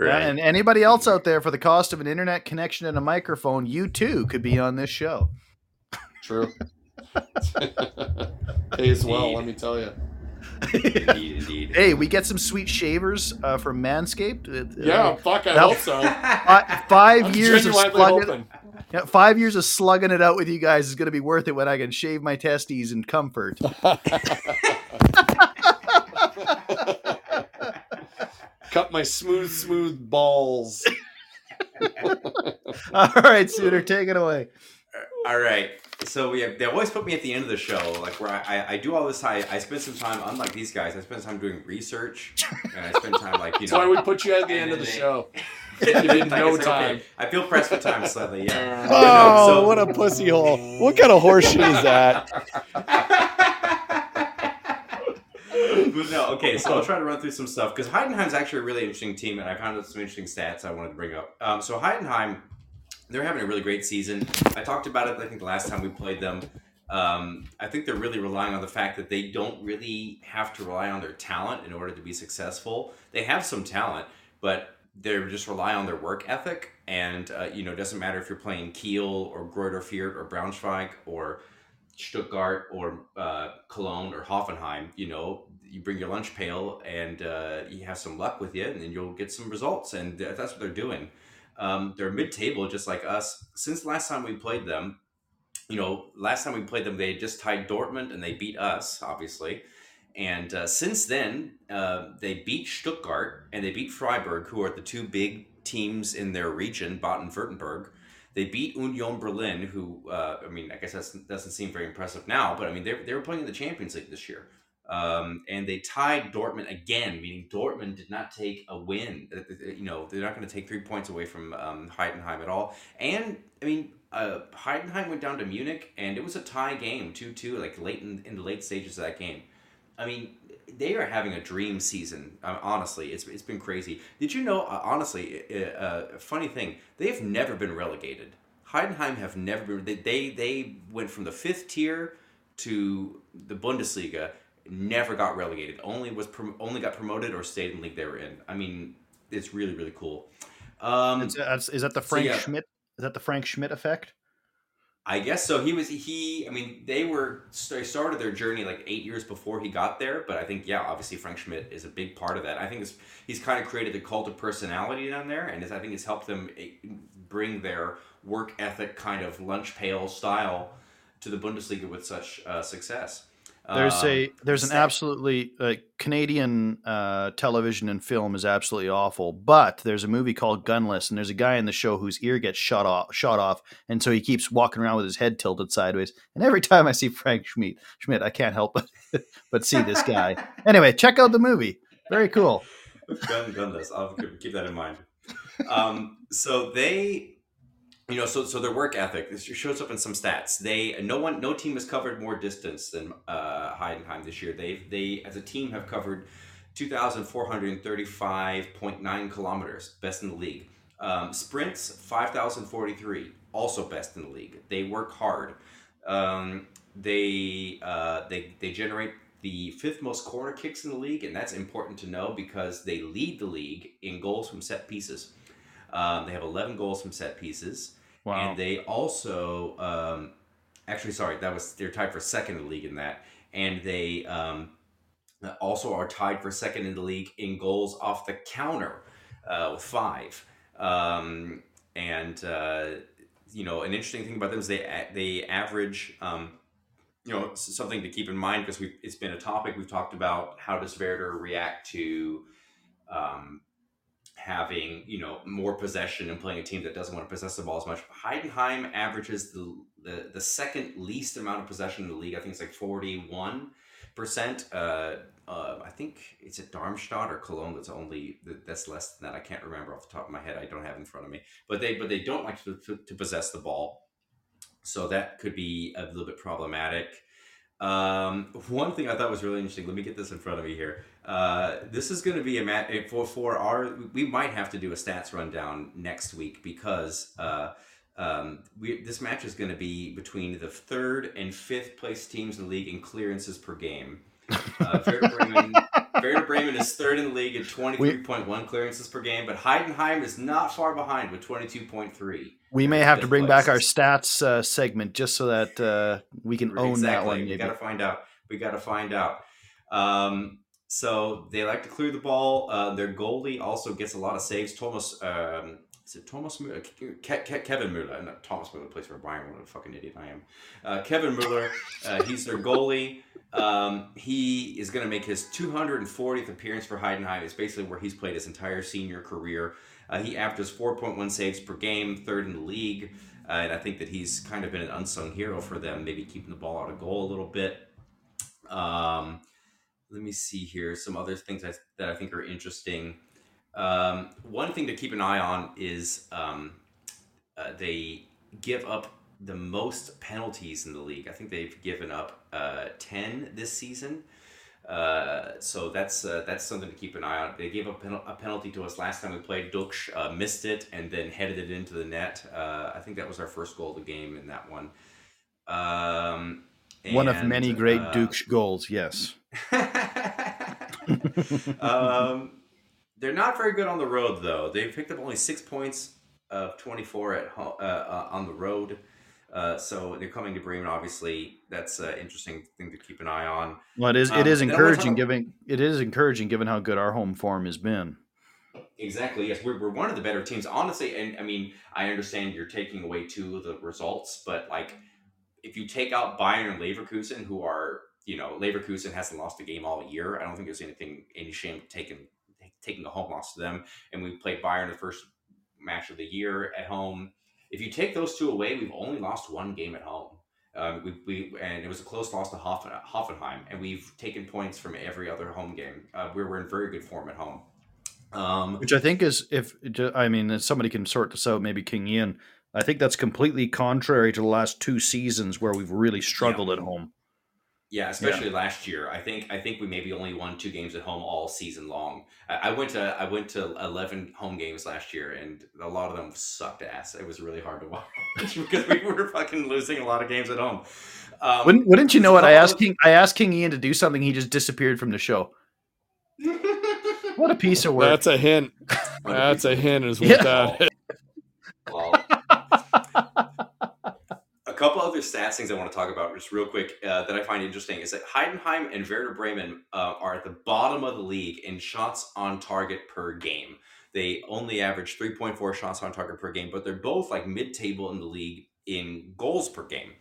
S2: And anybody else out there, for the cost of an internet connection and a microphone, you too could be on this show.
S4: True. [LAUGHS] Pays well, let me tell you.
S9: indeed, indeed.
S2: Hey, we get some sweet shavers uh, from Manscaped. Uh,
S4: Yeah, fuck, I
S2: that-
S4: hope so. [LAUGHS]
S2: fi- five
S4: I'm
S2: years of slugging,
S4: hoping.
S2: yeah, five years of slugging it out with you guys is going to be worth it when I can shave my testes in comfort. [LAUGHS]
S4: Cut my smooth, smooth balls. [LAUGHS]
S2: All right, Sooner, take it away.
S9: All right. So we have, they always put me at the end of the show, like where I, I, I do all this. I, I spend some time, unlike these guys, I spend time doing research, and I spend time like you
S4: That's
S9: know.
S4: why we put you at the end of the
S9: they- [LAUGHS]
S4: show. You
S9: I
S4: no
S9: said,
S4: time.
S9: okay, I feel pressed for time slightly. Yeah. [LAUGHS]
S10: Oh,
S9: So-
S10: what a pussy hole. What kind of horseshit is that?
S9: But [LAUGHS] no, okay, so I'll try to run through some stuff because Heidenheim's actually a really interesting team, and I found some interesting stats I wanted to bring up. Um, so Heidenheim, they're having a really great season. I talked about it, I think, the last time we played them. Um, I think they're really relying on the fact that they don't really have to rely on their talent in order to be successful. They have some talent, but they're just rely on their work ethic. And, uh, you know, it doesn't matter if you're playing Kiel or Greuther Fürth or Braunschweig or Stuttgart or uh, Cologne or Hoffenheim, you know, you bring your lunch pail and uh, you have some luck with it, and then you'll get some results. And that's what they're doing. Um, they're mid-table, just like us. Since last time we played them, you know, last time we played them, they just tied Dortmund and they beat us, obviously. And uh, since then, uh, they beat Stuttgart and they beat Freiburg, who are the two big teams in their region, Baden-Württemberg. They beat Union Berlin, who uh, I mean, I guess that doesn't seem very impressive now, but I mean, they they were playing in the Champions League this year, um, and they tied Dortmund again, meaning Dortmund did not take a win. Uh, You know, they're not going to take three points away from um, Heidenheim at all. And I mean, uh, Heidenheim went down to Munich, and it was a tie game, two two, like late in, in the late stages of that game. I mean, they are having a dream season. Uh, honestly, it's it's been crazy. Did you know? Uh, honestly, a uh, funny thing, they've never been relegated. Heidenheim have never been. They they, they went from the fifth tier to the Bundesliga. Never got relegated. Only was prom- only got promoted or stayed in the league they were in. I mean, it's really really cool. Um,
S2: that's- is that the
S9: so,
S2: Frank
S9: yeah.
S2: Schmidt? Is that the Frank Schmidt effect?
S9: I guess so. He was he. I mean, they were they started their journey like eight years before he got there. But I think yeah, obviously Frank Schmidt is a big part of that. I think it's, he's kind of created the cult of personality down there, and it's, I think it's helped them eh, bring their work ethic kind of lunch pail style to the Bundesliga with such uh, success.
S2: There's
S9: Um,
S2: a there's an absolutely uh, Canadian uh, television and film is absolutely awful, but there's a movie called Gunless, and there's a guy in the show whose ear gets shot off, shot off, and so he keeps walking around with his head tilted sideways. And every time I see Frank Schmidt, Schmidt, I can't help but [LAUGHS] but see this guy. [LAUGHS] Anyway, check out the movie. Very cool.
S9: gun gunless. I'll keep keep that in mind. Um, so they, you know, so so their work ethic this shows up in some stats. They no one no team has covered more distance than uh, Heidenheim this year. They they as a team have covered two thousand four hundred thirty five point nine kilometers, best in the league. Um, sprints five thousand forty three, also best in the league. They work hard. Um, they uh, they they generate the fifth most corner kicks in the league, and that's important to know because they lead the league in goals from set pieces. Um, they have 11 goals from set pieces,
S2: Wow.
S9: and they also um, actually sorry that was they're tied for second in the league in that, and they um, also are tied for second in the league in goals off the counter uh, with five. Um, and uh, you know, an interesting thing about them is they they average. Um, you know, something to keep in mind because we it's been a topic we've talked about. How does Werder react to um, having you know more possession and playing a team that doesn't want to possess the ball as much? Heidenheim averages the the, the second least amount of possession in the league. I think it's like forty one percent. Uh, uh, I think it's at Darmstadt or Cologne that's only that's less than that. I can't remember off the top of my head. I don't have in front of me. But they but they don't like to, to, to possess the ball, so that could be a little bit problematic. Um, one thing I thought was really interesting. Let me get this in front of me here. Uh, this is going to be a match for for our. We might have to do a stats rundown next week because uh, um, we, this match is going to be between the third and fifth place teams in the league in clearances per game. Uh, [LAUGHS] Werder Bremen, Werder Bremen is third in the league at twenty three point one clearances per game, but Heidenheim is not far behind with twenty two point three.
S2: We may have to bring back our stats uh, segment just so that uh, we can own that one.
S9: We got to find out. We got to find out. Um, so they like to clear the ball. Uh, their goalie also gets a lot of saves. Thomas, um, is it Thomas Müller? Ke- Ke- Kevin Müller, not Thomas Müller plays for Bayern. What a fucking idiot I am. Uh, Kevin Müller, uh, he's their goalie. Um, he is going to make his 240th appearance for Heidenheim. It's basically where he's played his entire senior career. Uh, he averages 4.1 saves per game, third in the league. Uh, and I think that he's kind of been an unsung hero for them, maybe keeping the ball out of goal a little bit. Um, let me see here some other things I, that I think are interesting. Um, one thing to keep an eye on is um, uh, they give up the most penalties in the league. I think they've given up uh, 10 this season. Uh, so that's uh, that's something to keep an eye on. They gave up pen- a penalty to us last time we played. Ducksch uh, missed it and then headed it into the net. Uh, I think that was our first goal of the game in that one. Um,
S2: One of many great
S9: uh,
S2: Duke goals. Yes. [LAUGHS]
S9: um, they're not very good on the road, though. They picked up only six points of 24 at home, uh, uh, on the road. Uh, so they're coming to Bremen. Obviously, that's an interesting thing to keep an eye on.
S2: Well, it is.
S9: Um,
S2: It is
S9: then
S2: encouraging, given it is encouraging, given how good our home form has been.
S9: Exactly. Yes, we're, we're one of the better teams, honestly. And I mean, I understand you're taking away two of the results, but like, if you take out Bayern and Leverkusen, who are you know, Leverkusen hasn't lost a game all year. I don't think there's anything any shame taking taking a home loss to them. And we played Bayern the first match of the year at home. If you take those two away, we've only lost one game at home. Um, we, we and it was a close loss to Hoffen, Hoffenheim, and we've taken points from every other home game. Uh, we're, we're in very good form at home. Um,
S2: Which I think is, if I mean, if somebody can sort this out, maybe King Ian. I think that's completely contrary to the last two seasons where we've really struggled at home.
S9: Yeah, especially last year. I think I think we maybe only won two games at home all season long. I, I went to I went to eleven home games last year, and a lot of them sucked ass. It was really hard to watch [LAUGHS] because we [LAUGHS] were fucking losing a lot of games at home. Um,
S2: Wouldn't, wouldn't you know what? I asked King. I asked King Ian to do something. He just disappeared from the show. [LAUGHS] What a piece of work!
S4: That's a hint. That's a hint. Is what
S2: Yeah.
S4: that is.
S9: Well, couple stats things I want to talk about just real quick uh, that I find interesting is that Heidenheim and Werder Bremen uh, are at the bottom of the league in shots on target per game. They only average 3.4 shots on target per game, but they're both like mid-table in the league in goals per game.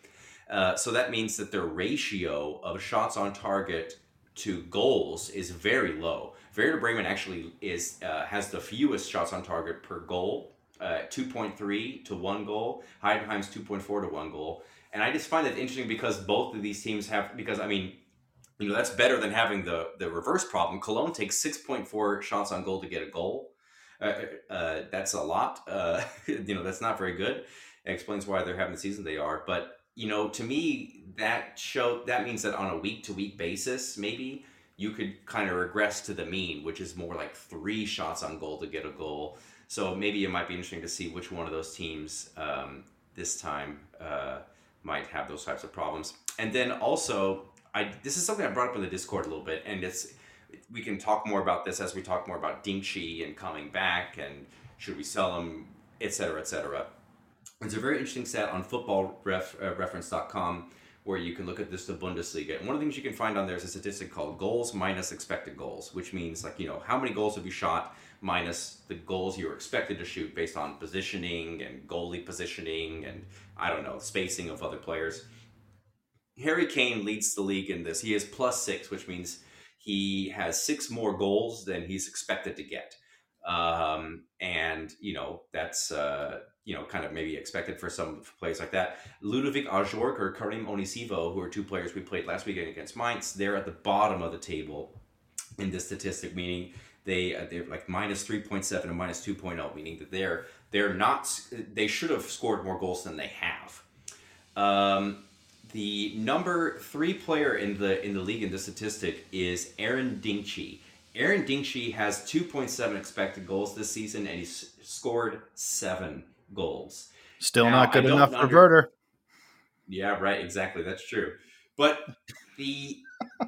S9: Uh, so that means that their ratio of shots on target to goals is very low. Werder Bremen actually is uh, has the fewest shots on target per goal, uh, 2.3 to one goal. Heidenheim's 2.4 to one goal. And I just find that interesting because both of these teams have because I mean, you know, that's better than having the the reverse problem. Cologne takes 6.4 shots on goal to get a goal. Uh, uh, that's a lot. Uh, [LAUGHS] you know, that's not very good. It explains why they're having the season they are. But you know, to me, that show that means that on a week to week basis, maybe you could kind of regress to the mean, which is more like three shots on goal to get a goal. So maybe it might be interesting to see which one of those teams um, this time uh, might have those types of problems. And then also, I this is something I brought up in the Discord a little bit, and it's we can talk more about this as we talk more about Dinkçi and coming back and should we sell them, etc., cetera, et cetera. There's a very interesting stat on footballreference.com uh, where you can look at this the Bundesliga. And one of the things you can find on there is a statistic called goals minus expected goals, which means like, you know, how many goals have you shot minus the goals you were expected to shoot based on positioning and goalie positioning and I don't know, spacing of other players. Harry Kane leads the league in this. He is plus six, which means he has six more goals than he's expected to get. Um, and, you know, that's, uh, you know, kind of maybe expected for some players like that. Ludovic Ajorque or Karim Onisiwo, who are two players we played last weekend against Mainz, they're at the bottom of the table in this statistic, meaning they uh, they're like minus 3.7 and minus 2.0, meaning that they're they're not they should have scored more goals than they have. Um, the number three player in the in the league in this statistic is Eren Dinkçi. Eren Dinkçi has 2.7 expected goals this season, and he's scored seven goals.
S2: Still
S9: Now,
S2: not good enough for
S9: under-
S2: Werder.
S9: Yeah, right. Exactly. That's true. But the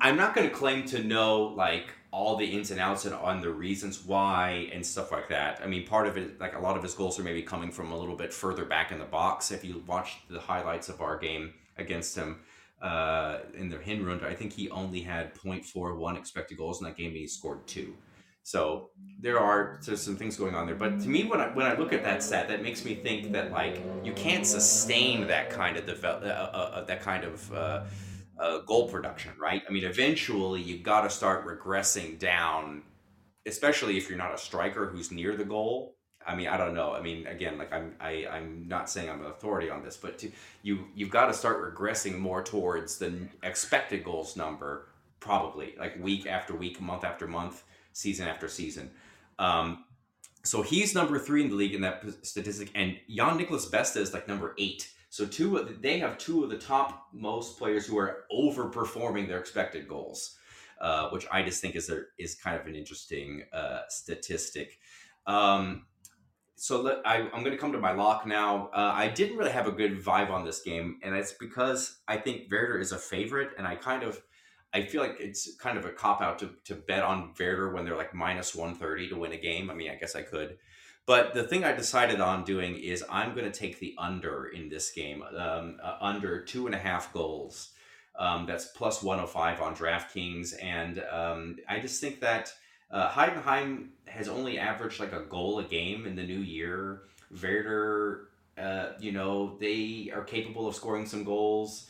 S9: I'm not going to claim to know like all the ins and outs and on the reasons why and stuff like that. I mean, part of it, like a lot of his goals are maybe coming from a little bit further back in the box. If you watch the highlights of our game against him uh, in the Hinrunde, I think he only had 0.41 expected goals in that game, and he scored two. So there are there's some things going on there. But to me, when I when I look at that stat, that makes me think that like you can't sustain that kind of develop uh, uh, uh, that kind of uh, goal production, right? I mean, eventually you got to start regressing down, especially if you're not a striker who's near the goal. I mean, I don't know. I mean, again, like I'm, I, I'm not saying I'm an authority on this, but to, you, you've got to start regressing more towards the expected goals number, probably like week after week, month after month, season after season. Um, so he's number three in the league in that statistic, and Jan-Niklas Beste is like number eight. So two, of the, they have two of the top most players who are overperforming their expected goals, uh, which I just think is a, is kind of an interesting uh, statistic. Um, so let, I, I'm going to come to my lock now. Uh, I didn't really have a good vibe on this game, and it's because I think Werder is a favorite, and I kind of I feel like it's kind of a cop out to, to bet on Werder when they're like minus 130 to win a game. I mean, I guess I could. But the thing I decided on doing is I'm going to take the under in this game, um, uh, under two and a half goals. Um, that's plus 105 on DraftKings. And um, I just think that uh, Heidenheim has only averaged like a goal a game in the new year. Werder, uh, you know, they are capable of scoring some goals.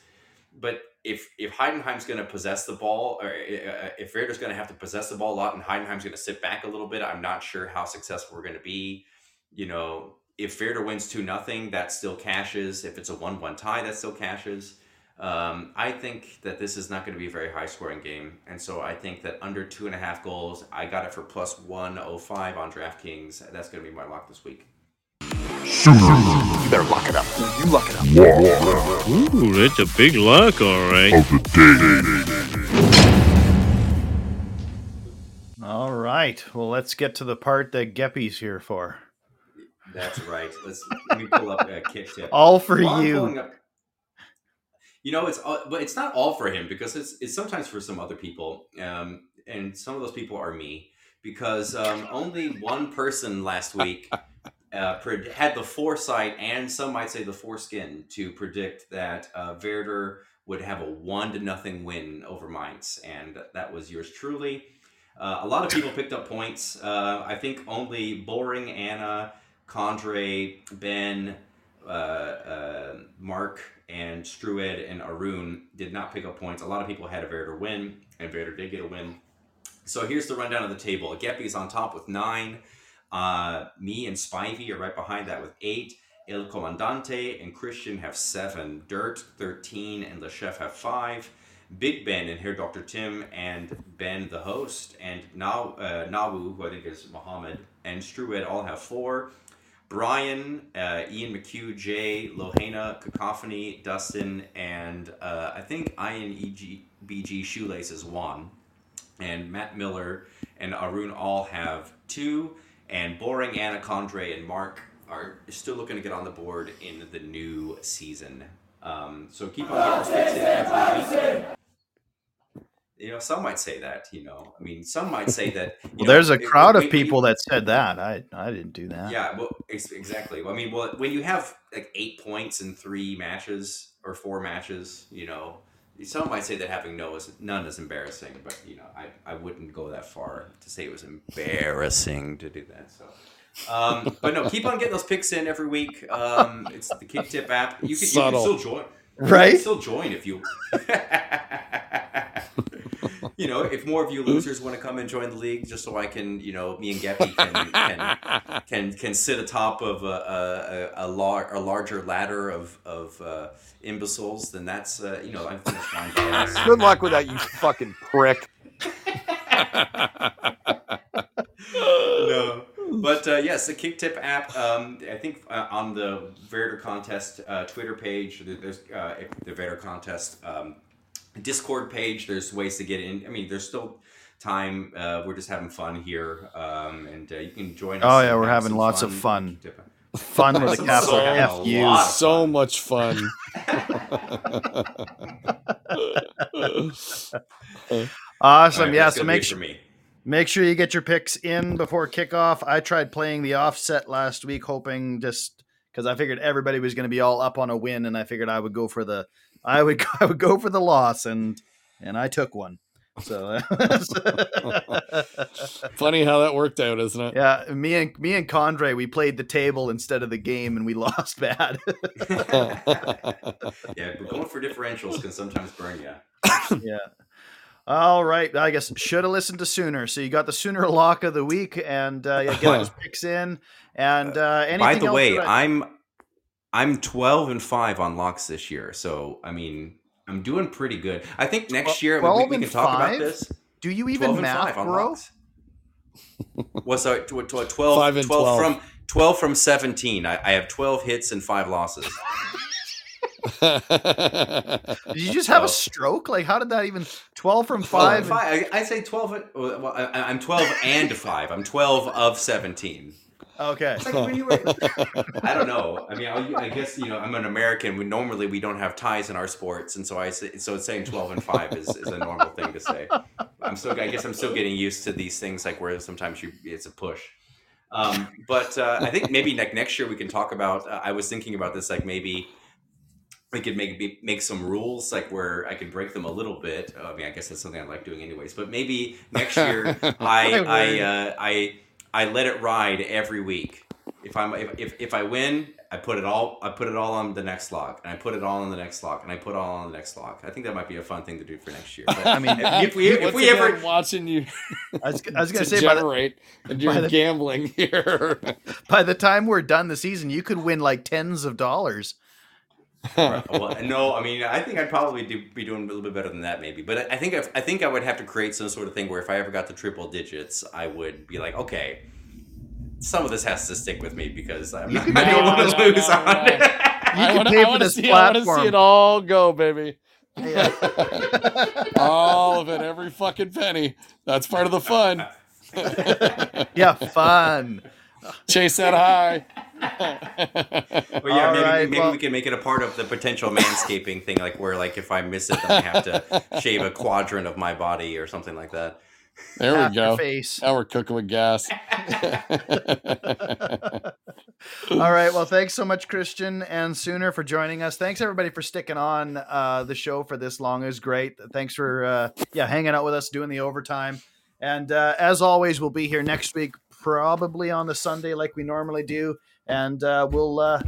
S9: But if if Heidenheim's going to possess the ball, or uh, if Werder's going to have to possess the ball a lot, and Heidenheim's going to sit back a little bit, I'm not sure how successful we're going to be. You know, if Werder wins two nothing, that still cashes. If it's a one one tie, that still cashes. Um, I think that this is not going to be a very high scoring game, and so I think that under two and a half goals, I got it for plus one oh five on DraftKings. That's going to be my lock this week.
S11: You better lock it up. You lock it up.
S12: Ooh, that's a big lock, all right.
S2: All right. Well, let's get to the part that Geppy's here for.
S9: That's right. Let's let me pull up a Kicktipp.
S2: All for
S9: While
S2: you.
S9: up- you know, it's all, but it's not all for him because it's it's sometimes for some other people, um, and some of those people are me because um, only one person last week [LAUGHS] uh, pred- had the foresight and some might say the foreskin to predict that uh, Werder would have a one to nothing win over Mainz, and that was yours truly. Uh, a lot of people picked up points. Uh, I think only Boring, Anna, Condre, Ben, uh, uh, Mark, and Strued and Arun did not pick up points. A lot of people had a Werder win, and Werder did get a win. So here's the rundown of the table. Geppy's on top with nine. Uh, me and Spivey are right behind that with eight. El Comandante and Christian have seven. Dirt, 13, and Le Chef have five. Big Ben and here Dr. Tim and Ben the host and now uh, who I think is Mohammed, and Strued all have four. Brian, uh, Ian McHugh, Jay, Lohana, Cacophony, Dustin, and uh, I think INEGBG Shoelace is one. And Matt Miller and Arun all have two. And Boring, Anna, Condre, and Mark are still looking to get on the board in the new season. Um, so keep on getting those picks in every week. You know, some might say that. You know, I mean, some might say that.
S2: Well,
S9: know,
S2: there's a
S9: it-
S2: crowd
S9: when-
S2: of
S9: when you-
S2: people that said that. I I didn't do that.
S9: yeah, well, ex- exactly. I mean, well, when you have like eight points in three matches or four matches, you know, some might say that having no is none is embarrassing, but you know, I, I wouldn't go that far to say it was embarrassing to do that. So, um, but no, keep on getting those picks in every week. Um, it's the Kicktipp app. You can, you can still join, You
S2: Right?
S9: can still join if you. [LAUGHS] [LAUGHS] You know, if more of you losers want to come and join the league, just so I can, you know, me and Geppy can can, [LAUGHS] can can sit atop of a a, a, lar- a larger ladder of of uh, imbeciles, then that's uh, you know I think that's fine. [LAUGHS]
S4: Good luck with that, you fucking prick. [LAUGHS]
S9: no. But uh, yes, the Kicktipp app. Um, I think uh, on the Werder contest uh, Twitter page, there- there's uh, the Werder contest um, Discord page. There's ways to get in. I mean, there's still time. Uh, we're just having fun here, um, and uh, you can join us.
S2: Oh yeah, we're having
S9: some
S2: lots of fun. Fun with a [LAUGHS]
S9: So-
S2: capital
S9: so-
S2: F
S9: a
S2: U.
S9: lot of
S4: So much fun. [LAUGHS] [LAUGHS]
S2: Awesome.
S9: All right,
S2: yeah. So make sure
S9: me.
S2: make sure you get your picks in before kickoff. I tried playing the offset last week, hoping just because I figured everybody was going to be all up on a win, and I figured I would go for the I would [LAUGHS] I would go for the loss, and and I took one. So [LAUGHS]
S4: Funny how that worked out, isn't it?
S2: yeah, me and me and Condre we played the table instead of the game, and we [LAUGHS] lost bad.
S9: Yeah, but going for differentials can sometimes burn you. [COUGHS]
S2: yeah. All right. I guess should have listened to Sooner. So you got the Sooner lock of the week, and uh, yeah, get those picks in. And uh, anything
S9: By the
S2: else
S9: way,
S2: I-
S9: I'm I'm 12 and five on locks this year, so I mean I'm doing pretty good. I think next year we, we can talk
S2: five?
S9: about this.
S2: do you even math,
S9: five
S2: bro?
S9: locks. [LAUGHS] What's that? Tw- tw- 12,
S4: Five
S9: 12
S4: 12.
S9: from 12 from 17. I, I have 12 hits and five losses. [LAUGHS]
S2: Did you just have a stroke? Like, how did that even? Twelve from
S9: 12
S2: five.
S9: and five. I, I say 12. and- Well, I, I'm 12 and five. I'm 12 of 17.
S2: Okay.
S9: Like were, [LAUGHS] I don't know. I mean, I, I guess you know I'm an American. We normally we don't have ties in our sports, and so I say so. Saying 12 and five is, is a normal thing to say. I'm still. I guess I'm still getting used to these things, like where sometimes you it's a push. Um, but uh, I think maybe like next year we can talk about. Uh, I was thinking about this, like maybe we could make make some rules, like where I could break them a little bit. I mean, I guess that's something I like doing anyways. But maybe next year [LAUGHS] I I uh, I I let it ride every week. If I'm if, if, if I win, I put it all I put it all on the next log, and I put it all on the next log, and I put it all on the next log. I think that might be a fun thing to do for next year. But [LAUGHS]
S2: I mean,
S9: if, if we if we ever
S4: watching you
S2: I was, I was going to say by the,
S4: degenerate and you're
S2: the-
S4: gambling here. [LAUGHS]
S2: by the time we're done the season, you could win like tens of dollars.
S9: Well, no, I mean, I think I'd probably do, be doing a little bit better than that, maybe. But I think if, I think I would have to create some sort of thing where if I ever got to triple digits, I would be like, okay, some of this has to stick with me because I'm not,
S2: could
S9: gonna
S2: pay
S9: be able
S2: for
S9: to
S2: this-
S9: lose
S4: no,
S9: on [LAUGHS]
S4: no.
S9: it.
S2: You
S4: I
S2: can
S4: wanna-
S2: pay
S4: I
S2: for this
S4: see, I wanna see it all go, baby.
S2: Yeah.
S4: Uh, [LAUGHS] all of it, every fucking penny. That's part of the fun. [LAUGHS]
S2: yeah, fun.
S4: Chase that high.
S9: Well, yeah,
S2: All
S9: maybe,
S2: right,
S9: maybe
S2: well-
S9: we can make it a part of the potential manscaping thing, like where, like, if I miss it, then I have to [LAUGHS] shave a quadrant of my body or something like that.
S4: There
S2: Half
S4: we go.
S2: face.
S4: Now we're cooking with gas. [LAUGHS] [LAUGHS]
S2: All right. Well, thanks so much, Christian and Sooner, for joining us. Thanks everybody for sticking on uh, the show for this long. It was great. Thanks for uh, yeah hanging out with us, doing the overtime. And uh, as always, we'll be here next week, probably on the Sunday like we normally do, and uh, we'll uh,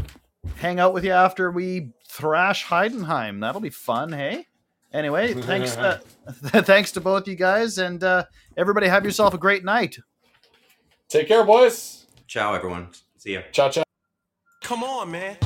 S2: hang out with you after we thrash Heidenheim. That'll be fun. Hey. Anyway, thanks. Uh, [LAUGHS] [LAUGHS] thanks to both you guys, and uh, everybody have yourself a great night.
S3: Take care, boys.
S9: Ciao, everyone. See ya.
S3: Ciao, ciao.
S1: Come on, man.